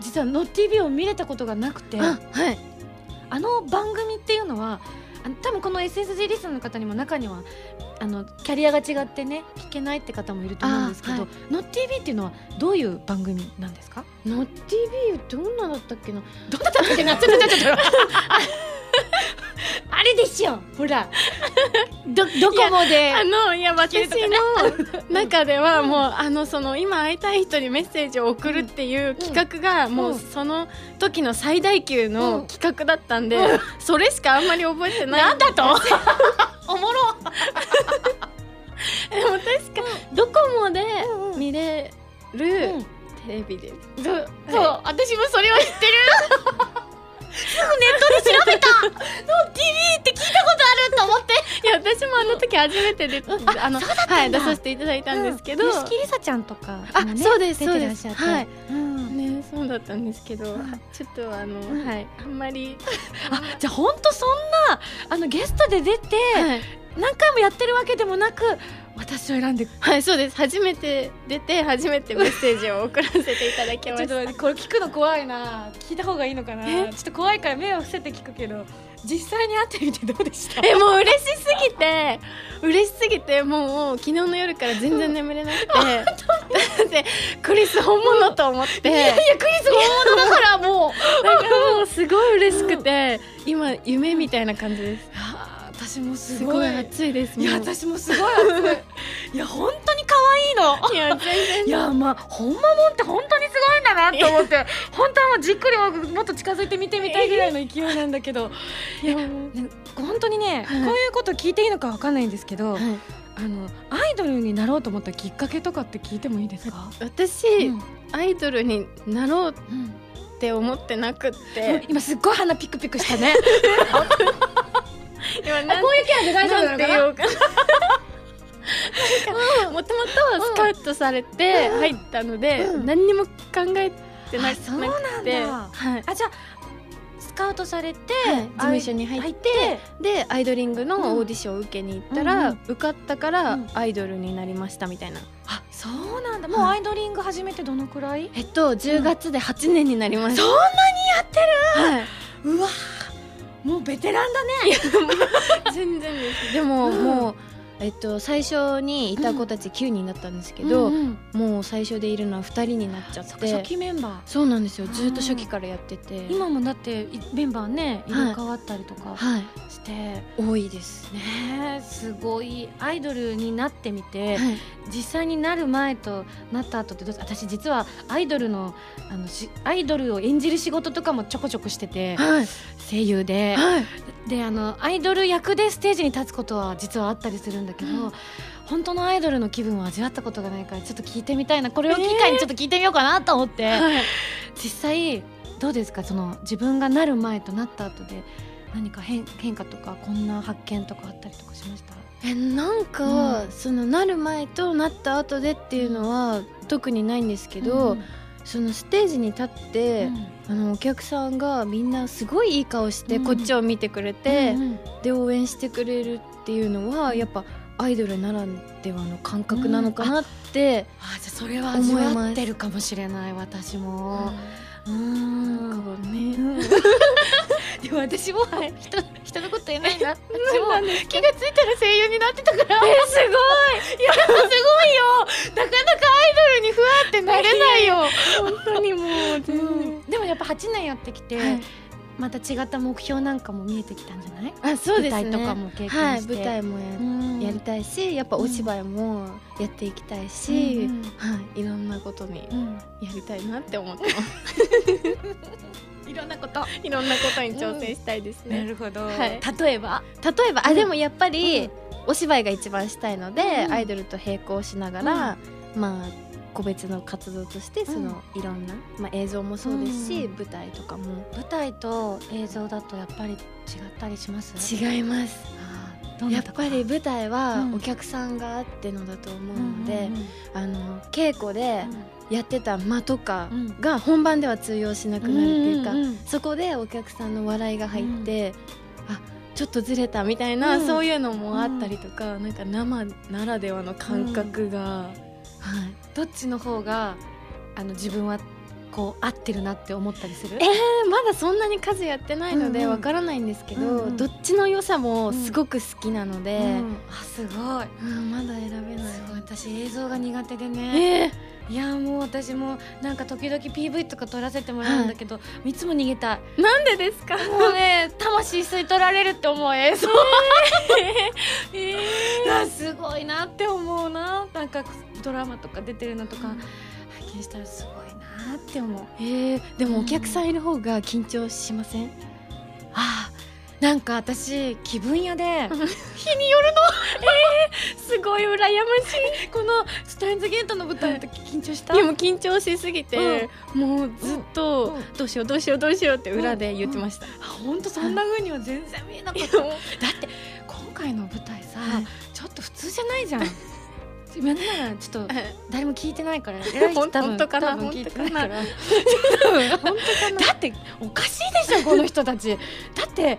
実は「ノッ TV」を見れたことがなくてああはい。の番組っていうのは多分この SSG リスナーの方にも中にはあのキャリアが違ってね聞けないって方もいると思うんですけどあは「ノッ TV」っていうのはどういう番組なんですか？ノッ TV どんなだったっけな？どんなだったっけな？ちょっとちょっとあれでしょ。ほら。どどこまで。あのいや私の中ではもうあのその今会いたい人にメッセージを送るっていう企画がもうその時の最大級の企画だったんで、それしかあんまり覚えてない。なんだと？おもろ。でも確かドコモで見れるうん。テレビで。す、そう、そう。私もそれを知ってるすぐネットで調べた。の TV って聞いたことあると思って。いや私もあの時初めてで、あのはい出させていただいたんですけど、吉木りさちゃんとかねそうです出そうですてらっしゃって。はい。うん。ねそうだったんですけど、うんちょっとあの、んはいあんまり、あじゃあ本当そんなあのゲストで出て、はい、何回もやってるわけでもなく私を選んで。はい、そうです。初めて出て初めてメッセージを送らせていただきま ちょっしたとこれ聞くの怖いな。聞いた方がいいのかな。え？ちょっと怖いから目を伏せて聞くけど実際に会ってみてどうでした？えもう嬉しすぎて嬉しすぎてもう昨日の夜から全然眠れなくて、だってクリス本物と思って。いやいやクリス本物だからもう。だからもうすごい嬉しくて、今夢みたいな感じです私もすすごい。ごい熱いですいや私もすごい熱い。いや本当に可愛いの。いや全然。いやまあ本間もんって本当にすごいんだなと思って。本当はもうじっくりもっと近づいて見てみたいぐらいの勢いなんだけど。いや本当にね、はい。こういうこと聞いていいのかわかんないんですけど、はい。あのアイドルになろうと思ったきっかけとかって聞いてもいいですか、私、うん。アイドルになろううんって思ってなくって。今すっごい鼻ピクピクしたね 今あこういうキャラで大丈夫なのかな？もともとスカウトされて入ったので、うん。何にも考えてな,、あそうなんだ。くて、はい。あじゃあスカウトされて、はい。事務所に入ってでアイドリングのオーディションを受けに行ったら、うんうん。受かったからうん。アイドルになりましたみたいな、あそうなんだ。もうアイドリング始めてどのくらい、えっと10月で8年になりました、そんなにやってる？はい。うわもうベテランだね。全然です。でも、うん。もうえっと最初にいた子たち9人だったんですけど、うんうん。もう最初でいるのは2人になっちゃっそっか初て期メンバー。そうなんですよ。ずっとうん初期からやってて。今もだっていメンバーね入はい。れ替わったりとかはい。して、ね多いですえすごいアイドルになってみて、はい。実際になる前となった後ってどう私実はアイドルのあのしアイドルを演じる仕事とかもちょこちょこしててはい。声優で。はいであのアイドル役でステージに立つことは実はあったりするんだけど、うん。本当のアイドルの気分を味わったことがないからちょっと聞いてみたいなこれを機会にちょっと聞いてみようかなと思って、はい。実際どうですか？その自分がなる前となった後で何か変変化とかこんな発見とかあったりとかしました？えなんか、うん。そのなる前となった後でっていうのは特にないんですけど、うんそのステージに立って、あのお客さんがみんなすごいいい顔してうん。こっちを見てくれて、うんうん。で応援してくれるっていうのはやっぱアイドルならではの感覚なのかなって、あじゃあそれは味わってるかもしれない私も。うなんんかね、でも私も人人のこと言えないな。私も気がついたら声優になってたから。えすい。やすごいよ。なかなかアイドルにふわってなれないよ、ご い本当にもううん。でもやっぱ8年やってきて、はいまた違った目標なんかも見えてきたんじゃない？あそうですね。舞台とかも経験して。はい舞台もや,、うん。やりたいしやっぱお芝居もやっていきたいし、うんうんはい、いろんなことにうん。やりたいなって思ってます。いろんなこと。いろんなことに挑戦したいですね、るほど。はい。例えば？例えばあでもやっぱり、お芝居が一番したいので、うん。アイドルと並行しながら、まあ個別の活動としてその、いろんな、まあ、映像もそうですし、うん。舞台とかも。舞台と映像だとやっぱり違ったりします？違います。やっぱり舞台はうん。お客さんがあってのだと思ううんので、あの稽古でうん。やってた間とかうん。が本番では通用しなくなるっていうか、んんん。そこでお客さんの笑いが入って、あちょっとずれたみたいな、うん。そういうのもあったりとか、なんか生ならではの感覚が、はい、どっちの方があの自分はこう合ってるなって思ったりする？えーまだそんなに数やってないのでうんうん。わからないんですけど、うんうん。どっちの良さもすごく好きなので、うん。あすごい。うんまだ選べない。私映像が苦手でね。えー。いやもう私もなんか時々 PV とか撮らせてもらうんだけど、い、つも逃げたい。なんでですか？もうね魂吸い取られるって思う映像。えあ すごいなって思うな。なんかドラマとか出てるのとか拝見したらすごいなって思う。えーでもお客さんいる方が緊張しません、あなんか私気分屋で日によるの。えー、すごい羨まし このスタインズゲートの舞台の時緊張した？いいやもう緊張しすぎて、もうずっと、うん。どうしようどうしようどうしようって裏で言ってました、あ本当そんな風には全然見えなかった。だって今回の舞台さ、はい。ちょっと普通じゃないじゃん自分ならちょっと誰も聞いてないから。偉い人多分本当かな？本本当かな だっておかしいでしょこの人たち。だって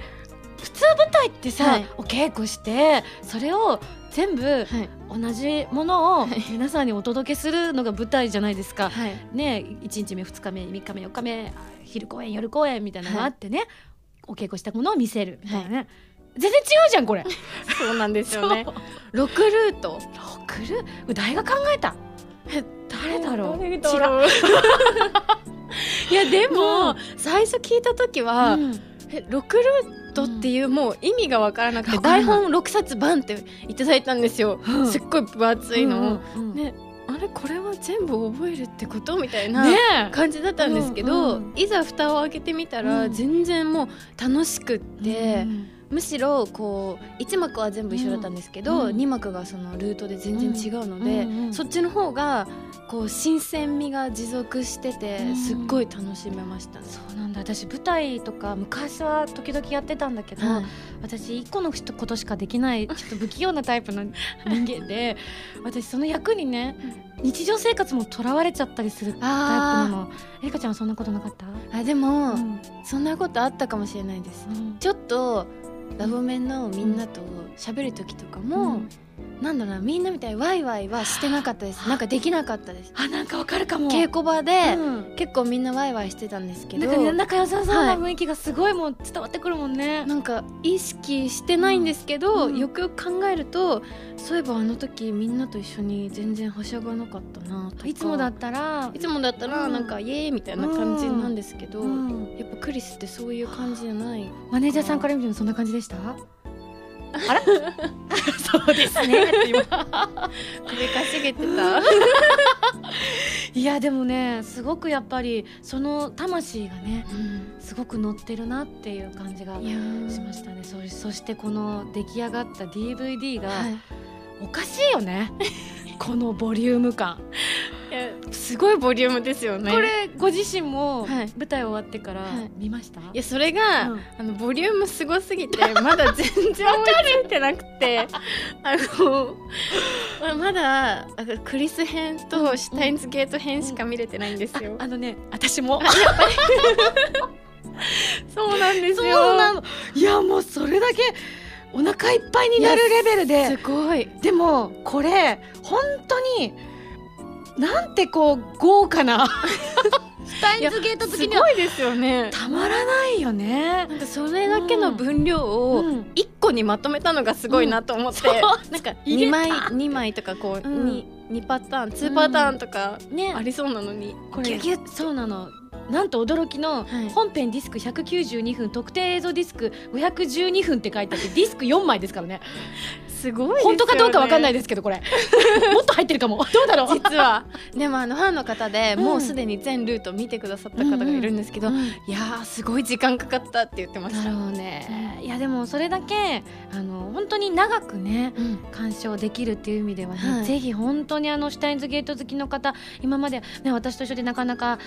普通舞台ってさ、はい。お稽古してそれを全部はい。同じものをはい。皆さんにお届けするのが舞台じゃないですか。はい。ね1日目2日目3日目4日目昼公演夜公演みたいなのがあってね、お稽古したものを見せるみたいなね、全然違うじゃんこれ。そうなんですよね。そう。ロクルート。ロクルこれ誰が考えた。誰だろう？誰だろう？いやでも、うん最初聞いた時は、うん。えロクルートっていうもう意味がわからなくて、台本6冊バンっていただいたんですよ、うん。すっごい分厚いのを、ねあれこれは全部覚えるってこと？みたいな、ね感じだったんですけど、うんうんいざ蓋を開けてみたら、うん。全然もう楽しくっえて、うんむしろこう1幕は全部一緒だったんですけど、うん。2幕がそのルートで全然違うので、うんうんそっちの方がこう新鮮味が持続しててうん。すっごい楽しめましたね。そうなんだ。私舞台とか昔は時々やってたんだけど、はい。私一個のことしかできない ちょっと不器用なタイプの人間で 私その役にね日常生活もとらわれちゃったりするタイプなあのえりかちゃんはそんなことなかった、ーあでも、うん。そんなことあったかもしれないです。ちょっとラボメンのみんなと喋る時とかも、なんだろうなみんなみたいにワイワイはしてなかったです。なんかできなかったです。あなんかわかるかも。稽古場で、うん。結構みんなワイワイしてたんですけど。なんかね仲良さそうはない雰囲気がすごいもう伝わってくるもんね、なんか意識してないんですけど、うん。よくよく考えるとそういえばあの時みんなと一緒に全然はしゃがなかったなとか。いつもだったらいつもだったらうん。なんかイエーイみたいな感じなんですけど、うん。やっぱクリスってそういう感じじゃないマネージャーさんから見てもそんな感じでした？あら？そうですねって今。首かしげてた。いやでもねすごくやっぱりその魂がねすごく乗ってるなっていう感じがしましたね。そそしてこの出来上がった DVD がはい。おかしいよねこのボリューム感。すごいボリュームですよね。これご自身もはい。舞台終わってからはい。見ました、いやそれが、うん。あのボリュームすごすぎてまだ全然追いついてなくてあのままだクリス編とシュタインズゲート編しか見れてないんですよ、あのね私も。そうなんですよ。いやもうそれだけお腹いっぱいになるレベルで。すごい。でもこれ本当になんてこう豪華な。スタインズゲート好きすにはごいですよね。たまらないよね。なんかそれだけの分量をうん。一個にまとめたのがすごいなと思って、そう。なんか入れた。2枚二枚とかこう、うん。パターン2パターンとかね。ありそうなのに、これギュギュッそうなのなんと驚きのはい。本編ディスク192分特定映像ディスク512分って書いてあってディスク4枚ですからね。すごいね。本当かどうかわかんないですけどこれ。もっと入ってるかも。どうだろう。実は。でもあのファンの方でうん。もうすでに全ルート見てくださった方がいるんですけど、うん。いやーすごい時間かかったって言ってました。なるほどね。いやでもそれだけあの本当に長くねうん。鑑賞できるっていう意味ではね、はい。ぜひ本当にあのシュタインズゲート好きの方今まで、ね、私と一緒でなかなか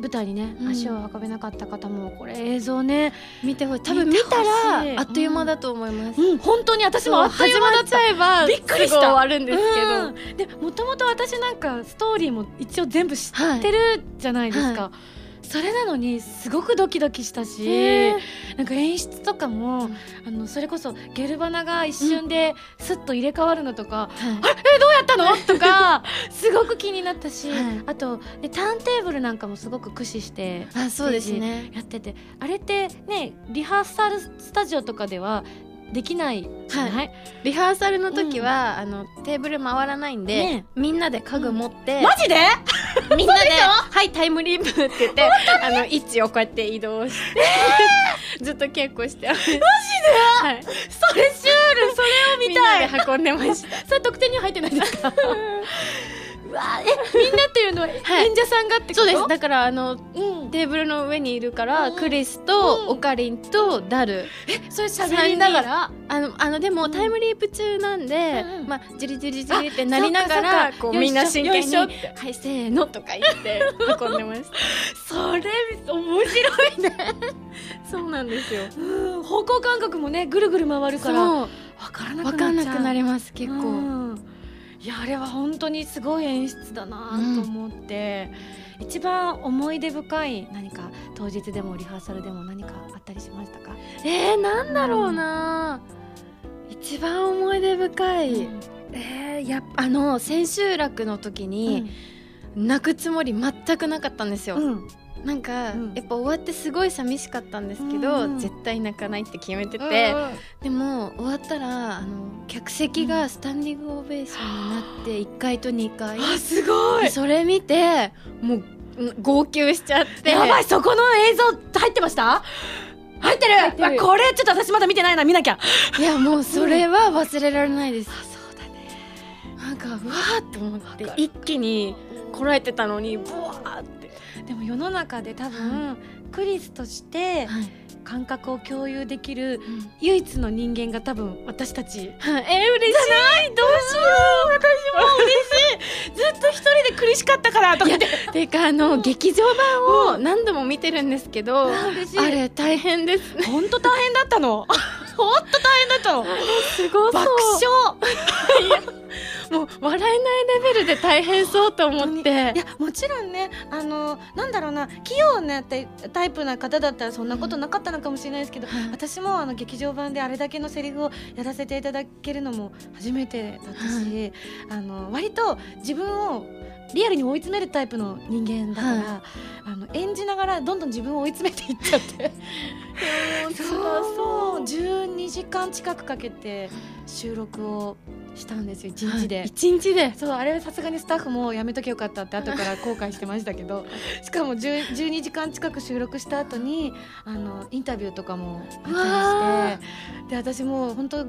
舞台にね、うん。足を運べなかった方もこれ映像ね見てほしい。多分見たらあっという間だと思います、うん。本当に私もあっという間だっ始まったちゃえばびっくりした。終わるんですけど、うん。でもともと私なんかストーリーも一応全部知はいってるじゃないですか、はそれなのにすごくドキドキしたしなんか演出とかも、うん。あのそれこそゲルバナが一瞬でスッと入れ替わるのとか、はい。えどうやったの？とか すごく気になったし、はい。あとでターンテーブルなんかもすごく駆使してあそうですね。やっててあれってねリハーサルスタジオとかではできないじゃない、リハーサルの時は、あのテーブル回らないんで、ねみんなで家具持って、マジで？みんなで「はいタイムリープ」って言ってあの位置をこうやって移動して、ずっと稽古してマジで、はい、それシュール。それを見みんたいなで運んでました。それ得点には入ってないですか？うわえみんなっていうのは はい。演者さんがってこと？そうです。だからあのうん。テーブルの上にいるから、うん。クリスと、うん。オカリンとダル。それ喋りながら？あのあのでも、うん。タイムリープ中なんで、うんうん。まあジリジリジリってなりながあらこうみんな真剣に「よいしょっはいせーの」とか言って運んでました。それ面白いね。そうなんですよ。うん。方向感覚もねぐるぐる回るから分からなくなっちゃう。分かんなくなります結構、うんいやあれは本当にすごい演出だなと思って、一番思い出深い何か当日でもリハーサルでも何かあったりしましたか、えー、なんだろうな、一番思い出深い、うん。えー、やあの千秋楽の時に、泣くつもり全くなかったんですよ、うんなんか、うん。やっぱ終わってすごい寂しかったんですけど、うん。絶対泣かないって決めてて、うんでも終わったらあの客席がスタンディングオベーションになって1階と2階、あすごい。それ見てもううん号泣しちゃって。やばいそこの映像入ってました？入ってる。これちょっと私まだ見てないな見なきゃ。いやもうそれは忘れられないです、そうだね。なんかうわーって思って一気にこらえてたのにブワーって、でも世の中で多分、クリスとしてはい。感覚を共有できる唯一の人間が多分私たち。はい、え嬉しい。どうしよう。私も嬉しい。ずっと一人で苦しかったからとか。ってていうかあの劇場版を何度も見てるんですけど、あ嬉しい。あれ大変ですね。本当大変だったの。本当大変だったの。すご爆笑もう笑えないレベルで大変そうと思って。いやもちろんねあのなんだろうな器用なタイタイプな方だったらそんなことなかったのかもしれないですけど、はい私もあの劇場版であれだけのセリフをやらせていただけるのも初めてだったし、あの割と自分をリアルに追い詰めるタイプの人間だから、はあの演じながらどんどん自分を追い詰めていっちゃって。そう。そう。12時間近くかけて収録をしたんですよ1日で。一日で？そうあれはさすがにスタッフもやめときゃよかったって後から後悔してましたけど。しかも10 12時間近く収録した後にあのインタビューとかもあったりして。で私もう本当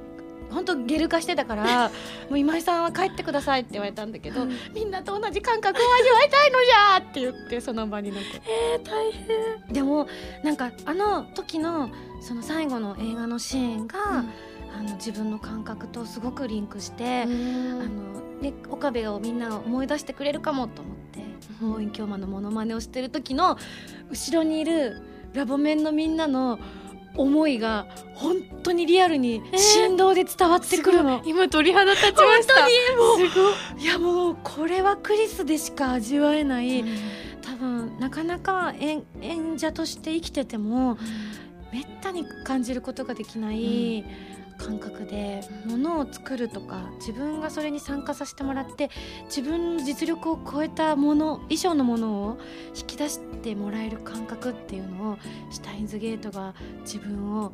本当ゲル化してたから もう今井さんは帰ってくださいって言われたんだけど、みんなと同じ感覚を味わいたいのじゃって言ってその場に残って。えー、大変。でもなんかあの時のその最後の映画のシーンが、あの自分の感覚とすごくリンクして、あのね、岡部をみんな思い出してくれるかもと思ってうん。望遠鏡マンのモノマネをしてる時の後ろにいるラボメンのみんなの思いが本当にリアルにえー。振動で伝わってくるの。今鳥肌立ちました。本当にもうすごい。いやもうこれはクリスでしか味わえない、多分なかなか演演者として生きててもめったに感じることができない感覚でものを作るとか自分がそれに参加させてもらって自分の実力を超えたもの以上のものを引き出してもらえる感覚っていうのをシュタインズゲートが自分を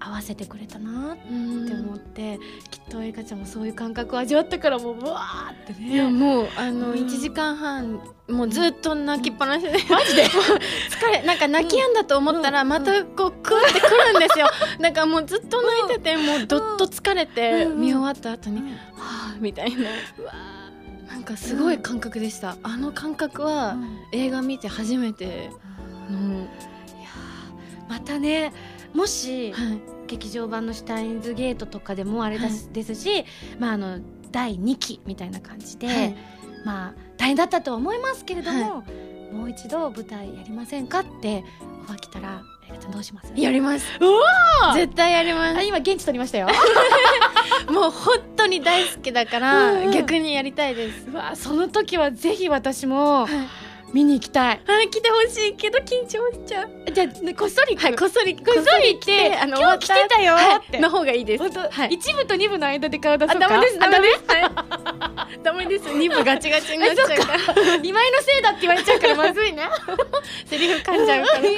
合わせてくれたなっうん。て思って、きっとエリカちゃんもそういう感覚を味わったからもううわーってね。いやもうあのうん。1時間半もうずっと泣きっぱなしで。マジで。疲れなんか泣き止んだと思ったらうん。またこうクーってくるんですよ。なんかもうずっと泣いててもうどっと疲れてうん。見終わった後にうん。はあみたいな。うわなんかすごい感覚でした。あの感覚は映画見て初めての。いやー。またねもしはい。劇場版の「シュタインズゲート」とかでもあれです,、はですし、まあ、あの第2期みたいな感じで、はい。まあ大変だったとは思いますけれども、もう一度舞台やりませんかってオファー来たらどうします？やります。うわ絶対やりまあ今現地取りましたよ。す もう本当に大好きだからうんうん。逆にやりたいです。うわその時はぜひ私もはい見に行きたい。はい来てほしいけど緊張しちゃう。じゃあ、ね、こっそり。はいこっそりここっそり来てあの今日来てたよって、の方がいいです。本当、はい。一部と二部の間で顔出そあうか？ダメですダメあですはい ダメです。二部ガチガチになっちゃうから。今井のせいだって言われちゃうからまずいね。セリフ噛んじゃうから。い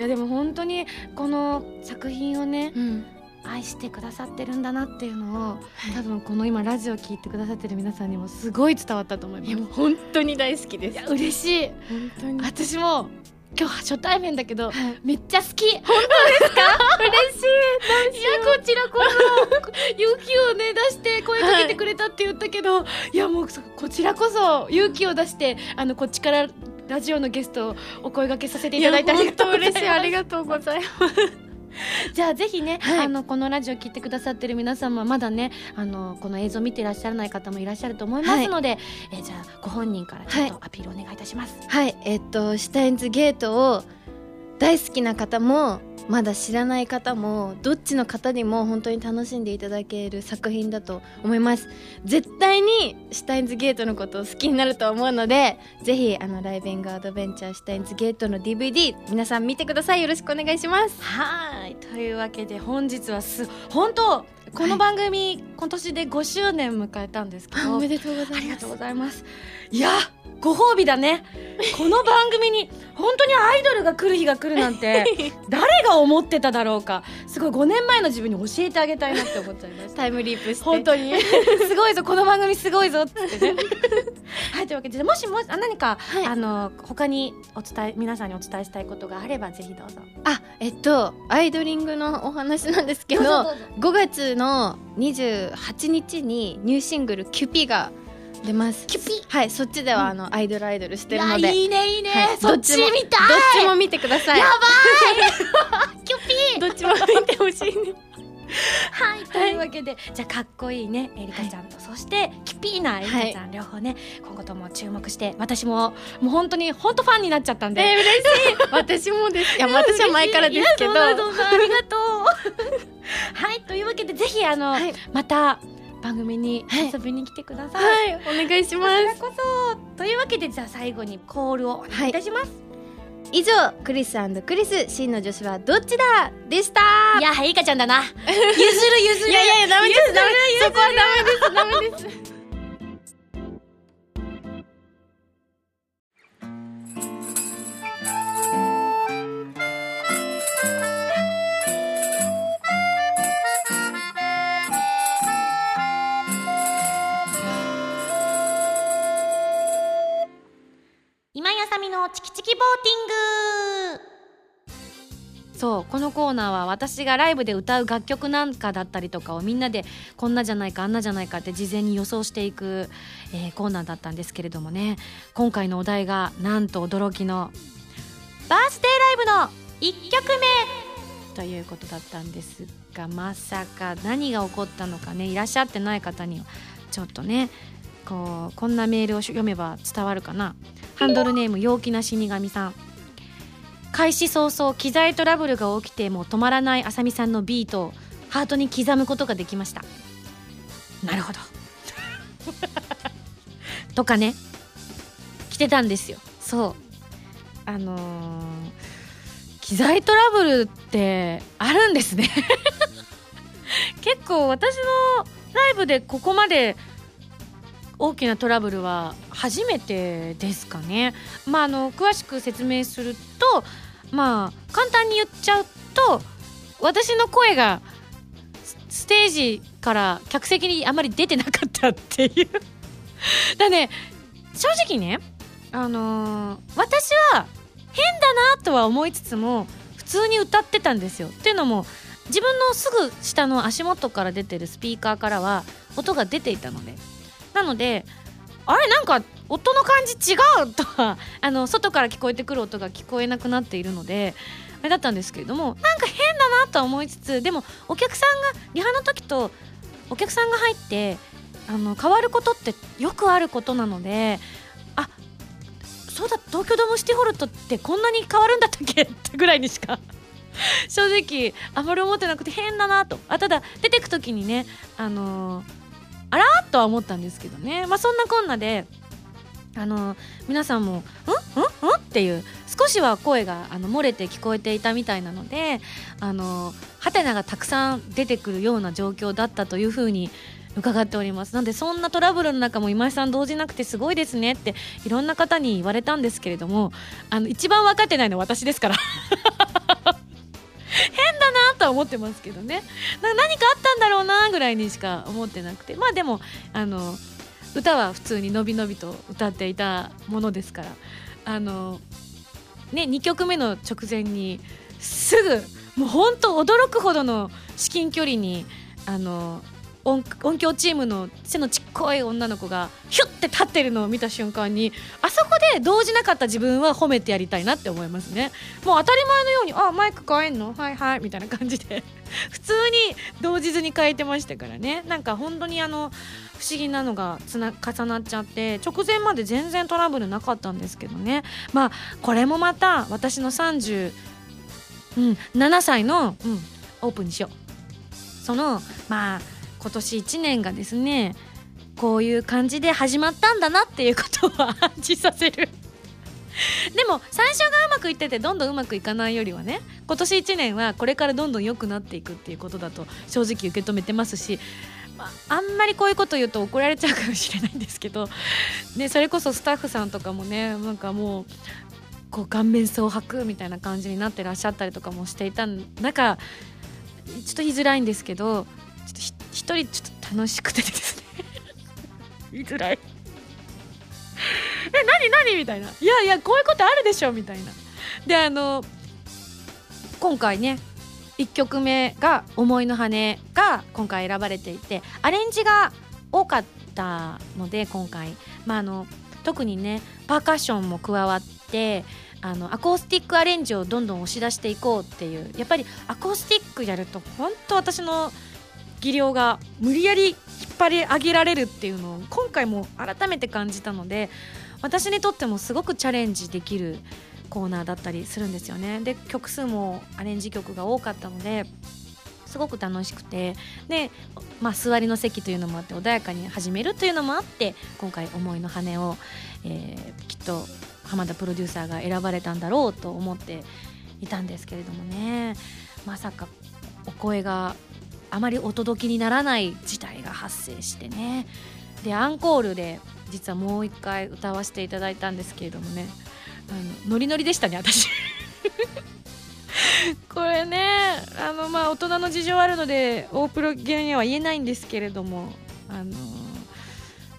やでも本当にこの作品をねうん愛してくださってるんだなっていうのを多分この今ラジオ聞いてくださってる皆さんにもすごい伝わったと思います。いやもう本当に大好きです。いや嬉しい。本当に。私も今日初対面だけどはい。めっちゃ好き。本当ですか？嬉しい。いやこちらこそ。勇気をね出して声かけてくれたって言ったけど、い、やもうそこちらこそ勇気を出してあのこっちからラジオのゲストをお声掛けさせていただいてありがとうございます。嬉しい。ありがとうございます じゃあぜひね、はい。あのこのラジオ聞いてくださってる皆様まだねあのこの映像見てらっしゃらない方もいらっしゃると思いますので、えじゃあご本人からちょっとアピールお願いいたします。はい。えっとシュタインズゲートを大好きな方もまだ知らない方もどっちの方にも本当に楽しんでいただける作品だと思います。絶対にシュタインズゲートのことを好きになると思うのでぜひあのライビングアドベンチャーシュタインズゲートの DVD 皆さん見てください。よろしくお願いします。はい。というわけで本日はす本当この番組、今年で5周年迎えたんですけどおめでとうございます。ありがとうございます。いやご褒美だね。この番組に本当にアイドルが来る日が来るなんて 誰が思ってただろうか。すごい5年前の自分に教えてあげたいなって思っちゃいました。タイムリープして。本当に。すごいぞこの番組すごいぞっつってね。はいというわけでもしもあ何か、はい。あの他にお伝え皆さんにお伝えしたいことがあればぜひどうぞ。あえっとアイドリングのお話なんですけどどうぞどうぞ。5月の28日にニューシングル「キュピ」が出ます。キュピ？はいそっちではあの、アイドルアイドルしてるので。いいねいいね、はい。そっち見たい。どっちも見てください。やば キュピいどっちも見てほしいね。はいというわけでじゃあかっこいいねエリカちゃんと、そしてキュピーなエリカちゃん、両方ね今後とも注目して私ももう本当に本当ファンになっちゃったんで、えー、嬉しい。私もです。いや私は前からですけど。ありがとう。はいというわけでぜひあの、はい、また番組にはい。遊びに来てください、はい、お願いしこます。こそ。というわけでじゃあ最後にコールをお願いいたします、以上クリスクリス真の女子はどっちだ？でした。い、やエリカちゃんだな。譲る譲る。いやいやいやダメですダメそこはダメですダメですキボーティング。そうこのコーナーは私がライブで歌う楽曲なんかだったりとかをみんなでこんなじゃないかあんなじゃないかって事前に予想していく、えーコーナーだったんですけれどもね。今回のお題がなんと驚きのバースデーライブの1曲目ということだったんですがまさか何が起こったのかねいらっしゃってない方にはちょっとねこうこんなメールを読めば伝わるかな？ハンドルネーム陽気な死神さん。開始早々機材トラブルが起きてもう止まらないあさみさんのビートをハートに刻むことができました。なるほど。とかね。来てたんですよ。そう。あのー機材トラブルってあるんですね。結構私のライブでここまで大きなトラブルは初めてですかね。まああの詳しく説明するとまあ簡単に言っちゃうと私の声がステージから客席にあまり出てなかったっていう。だね正直ねあのー私は変だなとは思いつつも普通に歌ってたんですよ。っていうのも自分のすぐ下の足元から出てるスピーカーからは音が出ていたので。なのであれなんか音の感じ違うとは あの外から聞こえてくる音が聞こえなくなっているのであれだったんですけれどもなんか変だなとは思いつつでもお客さんがリハの時とお客さんが入ってあの変わることってよくあることなのであそうだ東京ドームシティホルとってこんなに変わるんだったっけってぐらいにしか正直あまり思ってなくて変だなと。あただ出てく時にねあのーあらーとは思ったんですけどね。まあそんなこんなであの皆さんも「ん？ん？ん?」っていう少しは声があの漏れて聞こえていたみたいなのであのハテナがたくさん出てくるような状況だったというふうに伺っております。なんでそんなトラブルの中も今井さん動じなくてすごいですねっていろんな方に言われたんですけれどもあの一番分かってないのは私ですから。変だなとは思ってますけどね。何かあったんだろうなぐらいにしか思ってなくて。まあでもあの歌は普通にのびのびと歌っていたものですから。あのね2曲目の直前にすぐもうほんと驚くほどの至近距離にあの音響チームの背のちっこい女の子がヒュッて立ってるのを見た瞬間にあそこで動じなかった自分は褒めてやりたいなって思いますね。もう当たり前のように「あマイク変えんの？はいはい」みたいな感じで。普通に動じずに変えてましたからね。なんか本当にあの不思議なのがつな重なっちゃって直前まで全然トラブルなかったんですけどね。まあこれもまた私の30、うん、7歳の、うん、オープンにしよう。そのまあ今年1年がですねこういう感じで始まったんだなっていうことを暗示させる。でも最初がうまくいっててどんどんうまくいかないよりはね今年1年はこれからどんどん良くなっていくっていうことだと正直受け止めてますし、まあ、んまりこういうこと言うと怒られちゃうかもしれないんですけど、ね、それこそスタッフさんとかもねなんかもうこう顔面蒼白みたいな感じになってらっしゃったりとかもしていた中ちょっと言いづらいんですけどちょっと一人ちょっと楽しくてですね。言いづらい。え何何？みたいな。いやいやこういうことあるでしょみたいな。であの今回ね1曲目が「思いの羽」が今回選ばれていてアレンジが多かったので今回、まあ、あの特にねパーカッションも加わってあのアコースティックアレンジをどんどん押し出していこうっていう。やっぱりアコースティックやると本当私の技量が無理やり引っ張り上げられるっていうのを今回も改めて感じたので私にとってもすごくチャレンジできるコーナーだったりするんですよね。で曲数もアレンジ曲が多かったのですごく楽しくて。で、まあ、座りの席というのもあって穏やかに始めるというのもあって今回「思いの羽を」えーきっと浜田プロデューサーが選ばれたんだろうと思っていたんですけれどもね。まさかお声があまりお届けにならない事態が発生してね。でアンコールで実はもう一回歌わせていただいたんですけれどもね。あのノリノリでしたね私。これねあのまあ大人の事情あるので大プロゲには言えないんですけれどもあの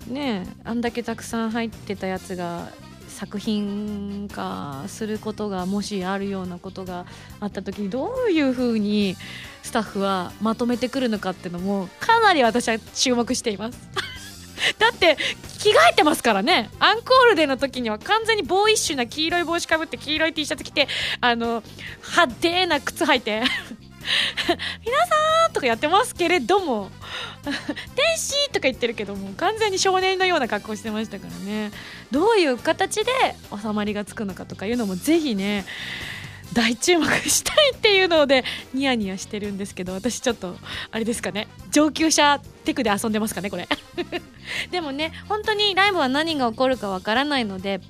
ねあんだけたくさん入ってたやつが作品化することがもしあるようなことがあった時にどういうふうにスタッフはまとめてくるのかっていうのもかなり私は注目しています。だって着替えてますからね。アンコールでの時には完全にボーイッシュな黄色い帽子かぶって黄色い T シャツ着てあの派手な靴履いて。皆さんとかやってますけれども天使とか言ってるけども完全に少年のような格好してましたからね。どういう形で収まりがつくのかとかいうのもぜひね大注目したいっていうのでニヤニヤしてるんですけど私ちょっとあれですかね上級者テクで遊んでますかねこれ。でもね本当にライブは何が起こるかわからないので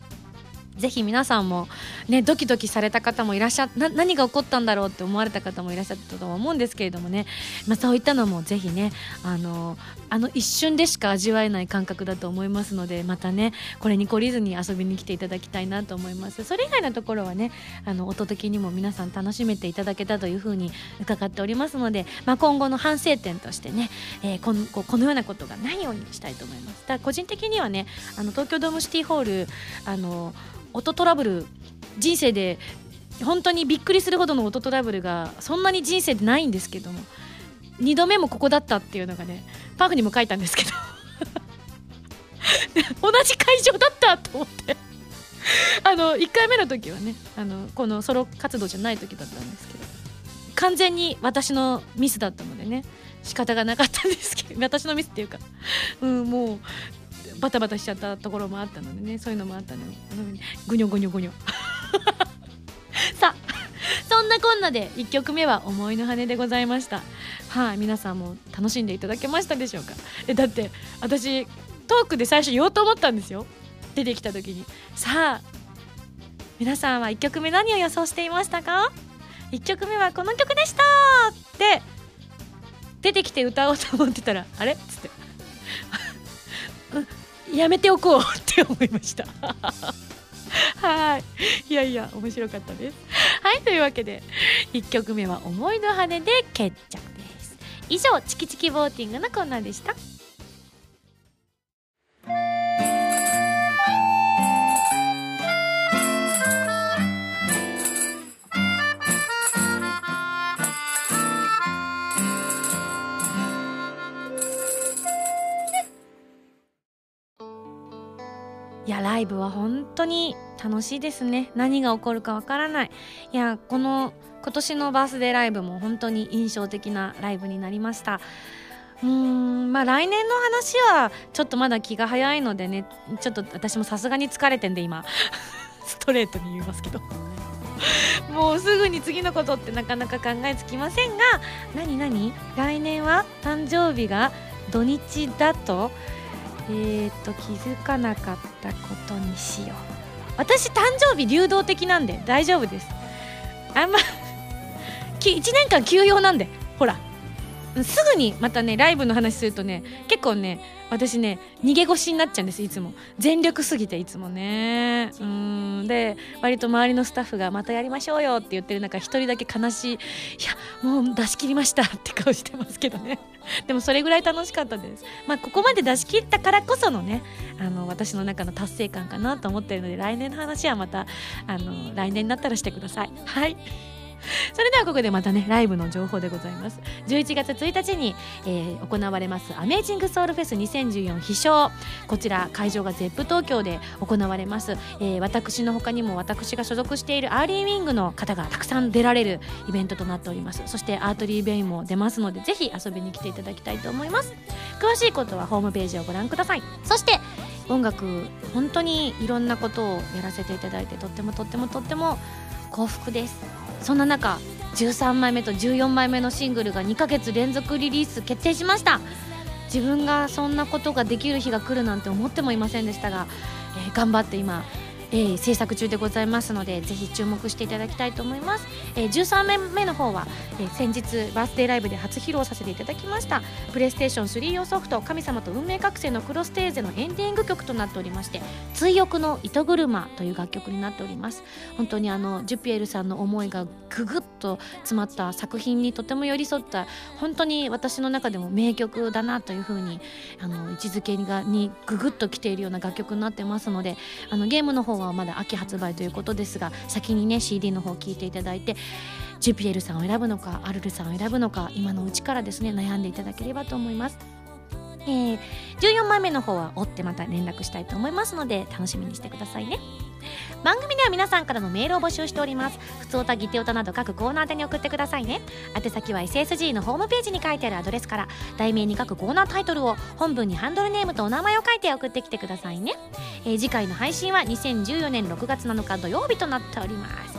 ぜひ皆さんもねドキドキされた方もいらっしゃな何が起こったんだろうって思われた方もいらっしゃったと思うんですけれどもね、まあ、そういったのもぜひねあのあの一瞬でしか味わえない感覚だと思いますのでまたねこれに懲りずに遊びに来ていただきたいなと思います。それ以外のところはねあの音的にも皆さん楽しめていただけたというふうに伺っておりますので、まあ、今後の反省点としてね、えー、このこのようなことがないようにしたいと思います。ただ個人的にはねあの東京ドームシティホールあの音トラブル人生で本当にびっくりするほどの音トラブルがそんなに人生でないんですけども2度目もここだったっていうのがねパークにも書いたんですけど。同じ会場だったと思って。あの1回目の時はねあのこのソロ活動じゃない時だったんですけど。完全に私のミスだったのでね仕方がなかったんですけど。私のミスっていうか、うん、もうバタバタしちゃったところもあったのでねそういうのもあったのでぐにょぐにょぐにょ。さあそんなこんなで1曲目は「思いの羽」でございました。はい、皆さんも楽しんでいただけましたでしょうか？えだって私トークで最初言おうと思ったんですよ。出てきた時に。さあ皆さんは1曲目何を予想していましたか？1曲目はこの曲でした。って出てきて歌おうと思ってたらあれ？っつって。やめておこうって思いました。はい。いやいや面白かったです。はいというわけで1曲目は「思いの羽」で決着です。以上チキチキボーティングのコーナーでした。いやライブは本当に楽しいですね。何が起こるかわからない。いやこの今年のバースデーライブも本当に印象的なライブになりました。うーんまあ来年の話はちょっとまだ気が早いのでねちょっと私もさすがに疲れてんで今。ストレートに言いますけど。もうすぐに次のことってなかなか考えつきませんが何何？来年は誕生日が土日だと？えーと気づかなかったことにしよう。私誕生日流動的なんで大丈夫です。あんま 1年間休養なんでほら。すぐにまたねライブの話するとね結構ね私ね逃げ腰になっちゃうんですいつも。全力すぎていつもね。うんで割と周りのスタッフがまたやりましょうよって言ってる中一人だけ悲しいいやもう出し切りましたって顔してますけどね。でもそれぐらい楽しかったです。まあここまで出し切ったからこそのねあの私の中の達成感かなと思ってるので来年の話はまたあの来年になったらしてください。はい。それではここでまたねライブの情報でございます。11月1日に、えー、行われますアメージングソウルフェス2014飛翔こちら会場が Zepp 東京で行われます、えー、私の他にも私が所属しているアーリーウィングの方がたくさん出られるイベントとなっております。そしてアートリーベインも出ますのでぜひ遊びに来ていただきたいと思います。詳しいことはホームページをご覧ください。そして音楽本当にいろんなことをやらせていただいてとってもとってもとっても幸福です。そんな中13枚目と14枚目のシングルが2ヶ月連続リリース決定しました。自分がそんなことができる日が来るなんて思ってもいませんでしたが、えー、頑張って今えー、制作中でございますのでぜひ注目していただきたいと思います、えー、13面目の方は、えー、先日バースデーライブで初披露させていただきましたプレイステーション3用ソフト「神様と運命覚醒」のクロステーゼのエンディング曲となっておりまして「追憶の糸車」という楽曲になっております。本当にあのジュピエルさんの思いがぐぐっと詰まった作品にとても寄り添った本当に私の中でも名曲だなというふうにあの位置づけがにぐぐっときているような楽曲になってますのであのゲームの方ははまだ秋発売ということですが先にね CD の方を聞いていただいてジュピエルさんを選ぶのかアルルさんを選ぶのか今のうちからですね悩んでいただければと思います。えー、14枚目の方は追ってまた連絡したいと思いますので楽しみにしてくださいね。番組では皆さんからのメールを募集しております。普通歌ギテオタなど各コーナー宛に送ってくださいね。宛先は SSG のホームページに書いてあるアドレスから題名に書くコーナータイトルを本文にハンドルネームとお名前を書いて送ってきてくださいね、えー、次回の配信は2014年6月7日土曜日となっております。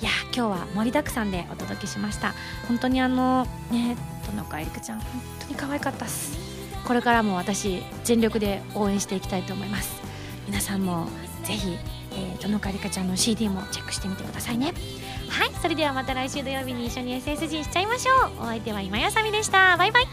いや今日は盛りだくさんでお届けしました。本当にあのねとのかえりくちゃん。本当に可愛かったっす。これからも私全力で応援していきたいと思います。皆さんもぜひ、えー、どのかりかちゃんの CD もチェックしてみてくださいね。はいそれではまた来週土曜日に一緒に SSG しちゃいましょう。お相手は今やさみでした。バイバイ。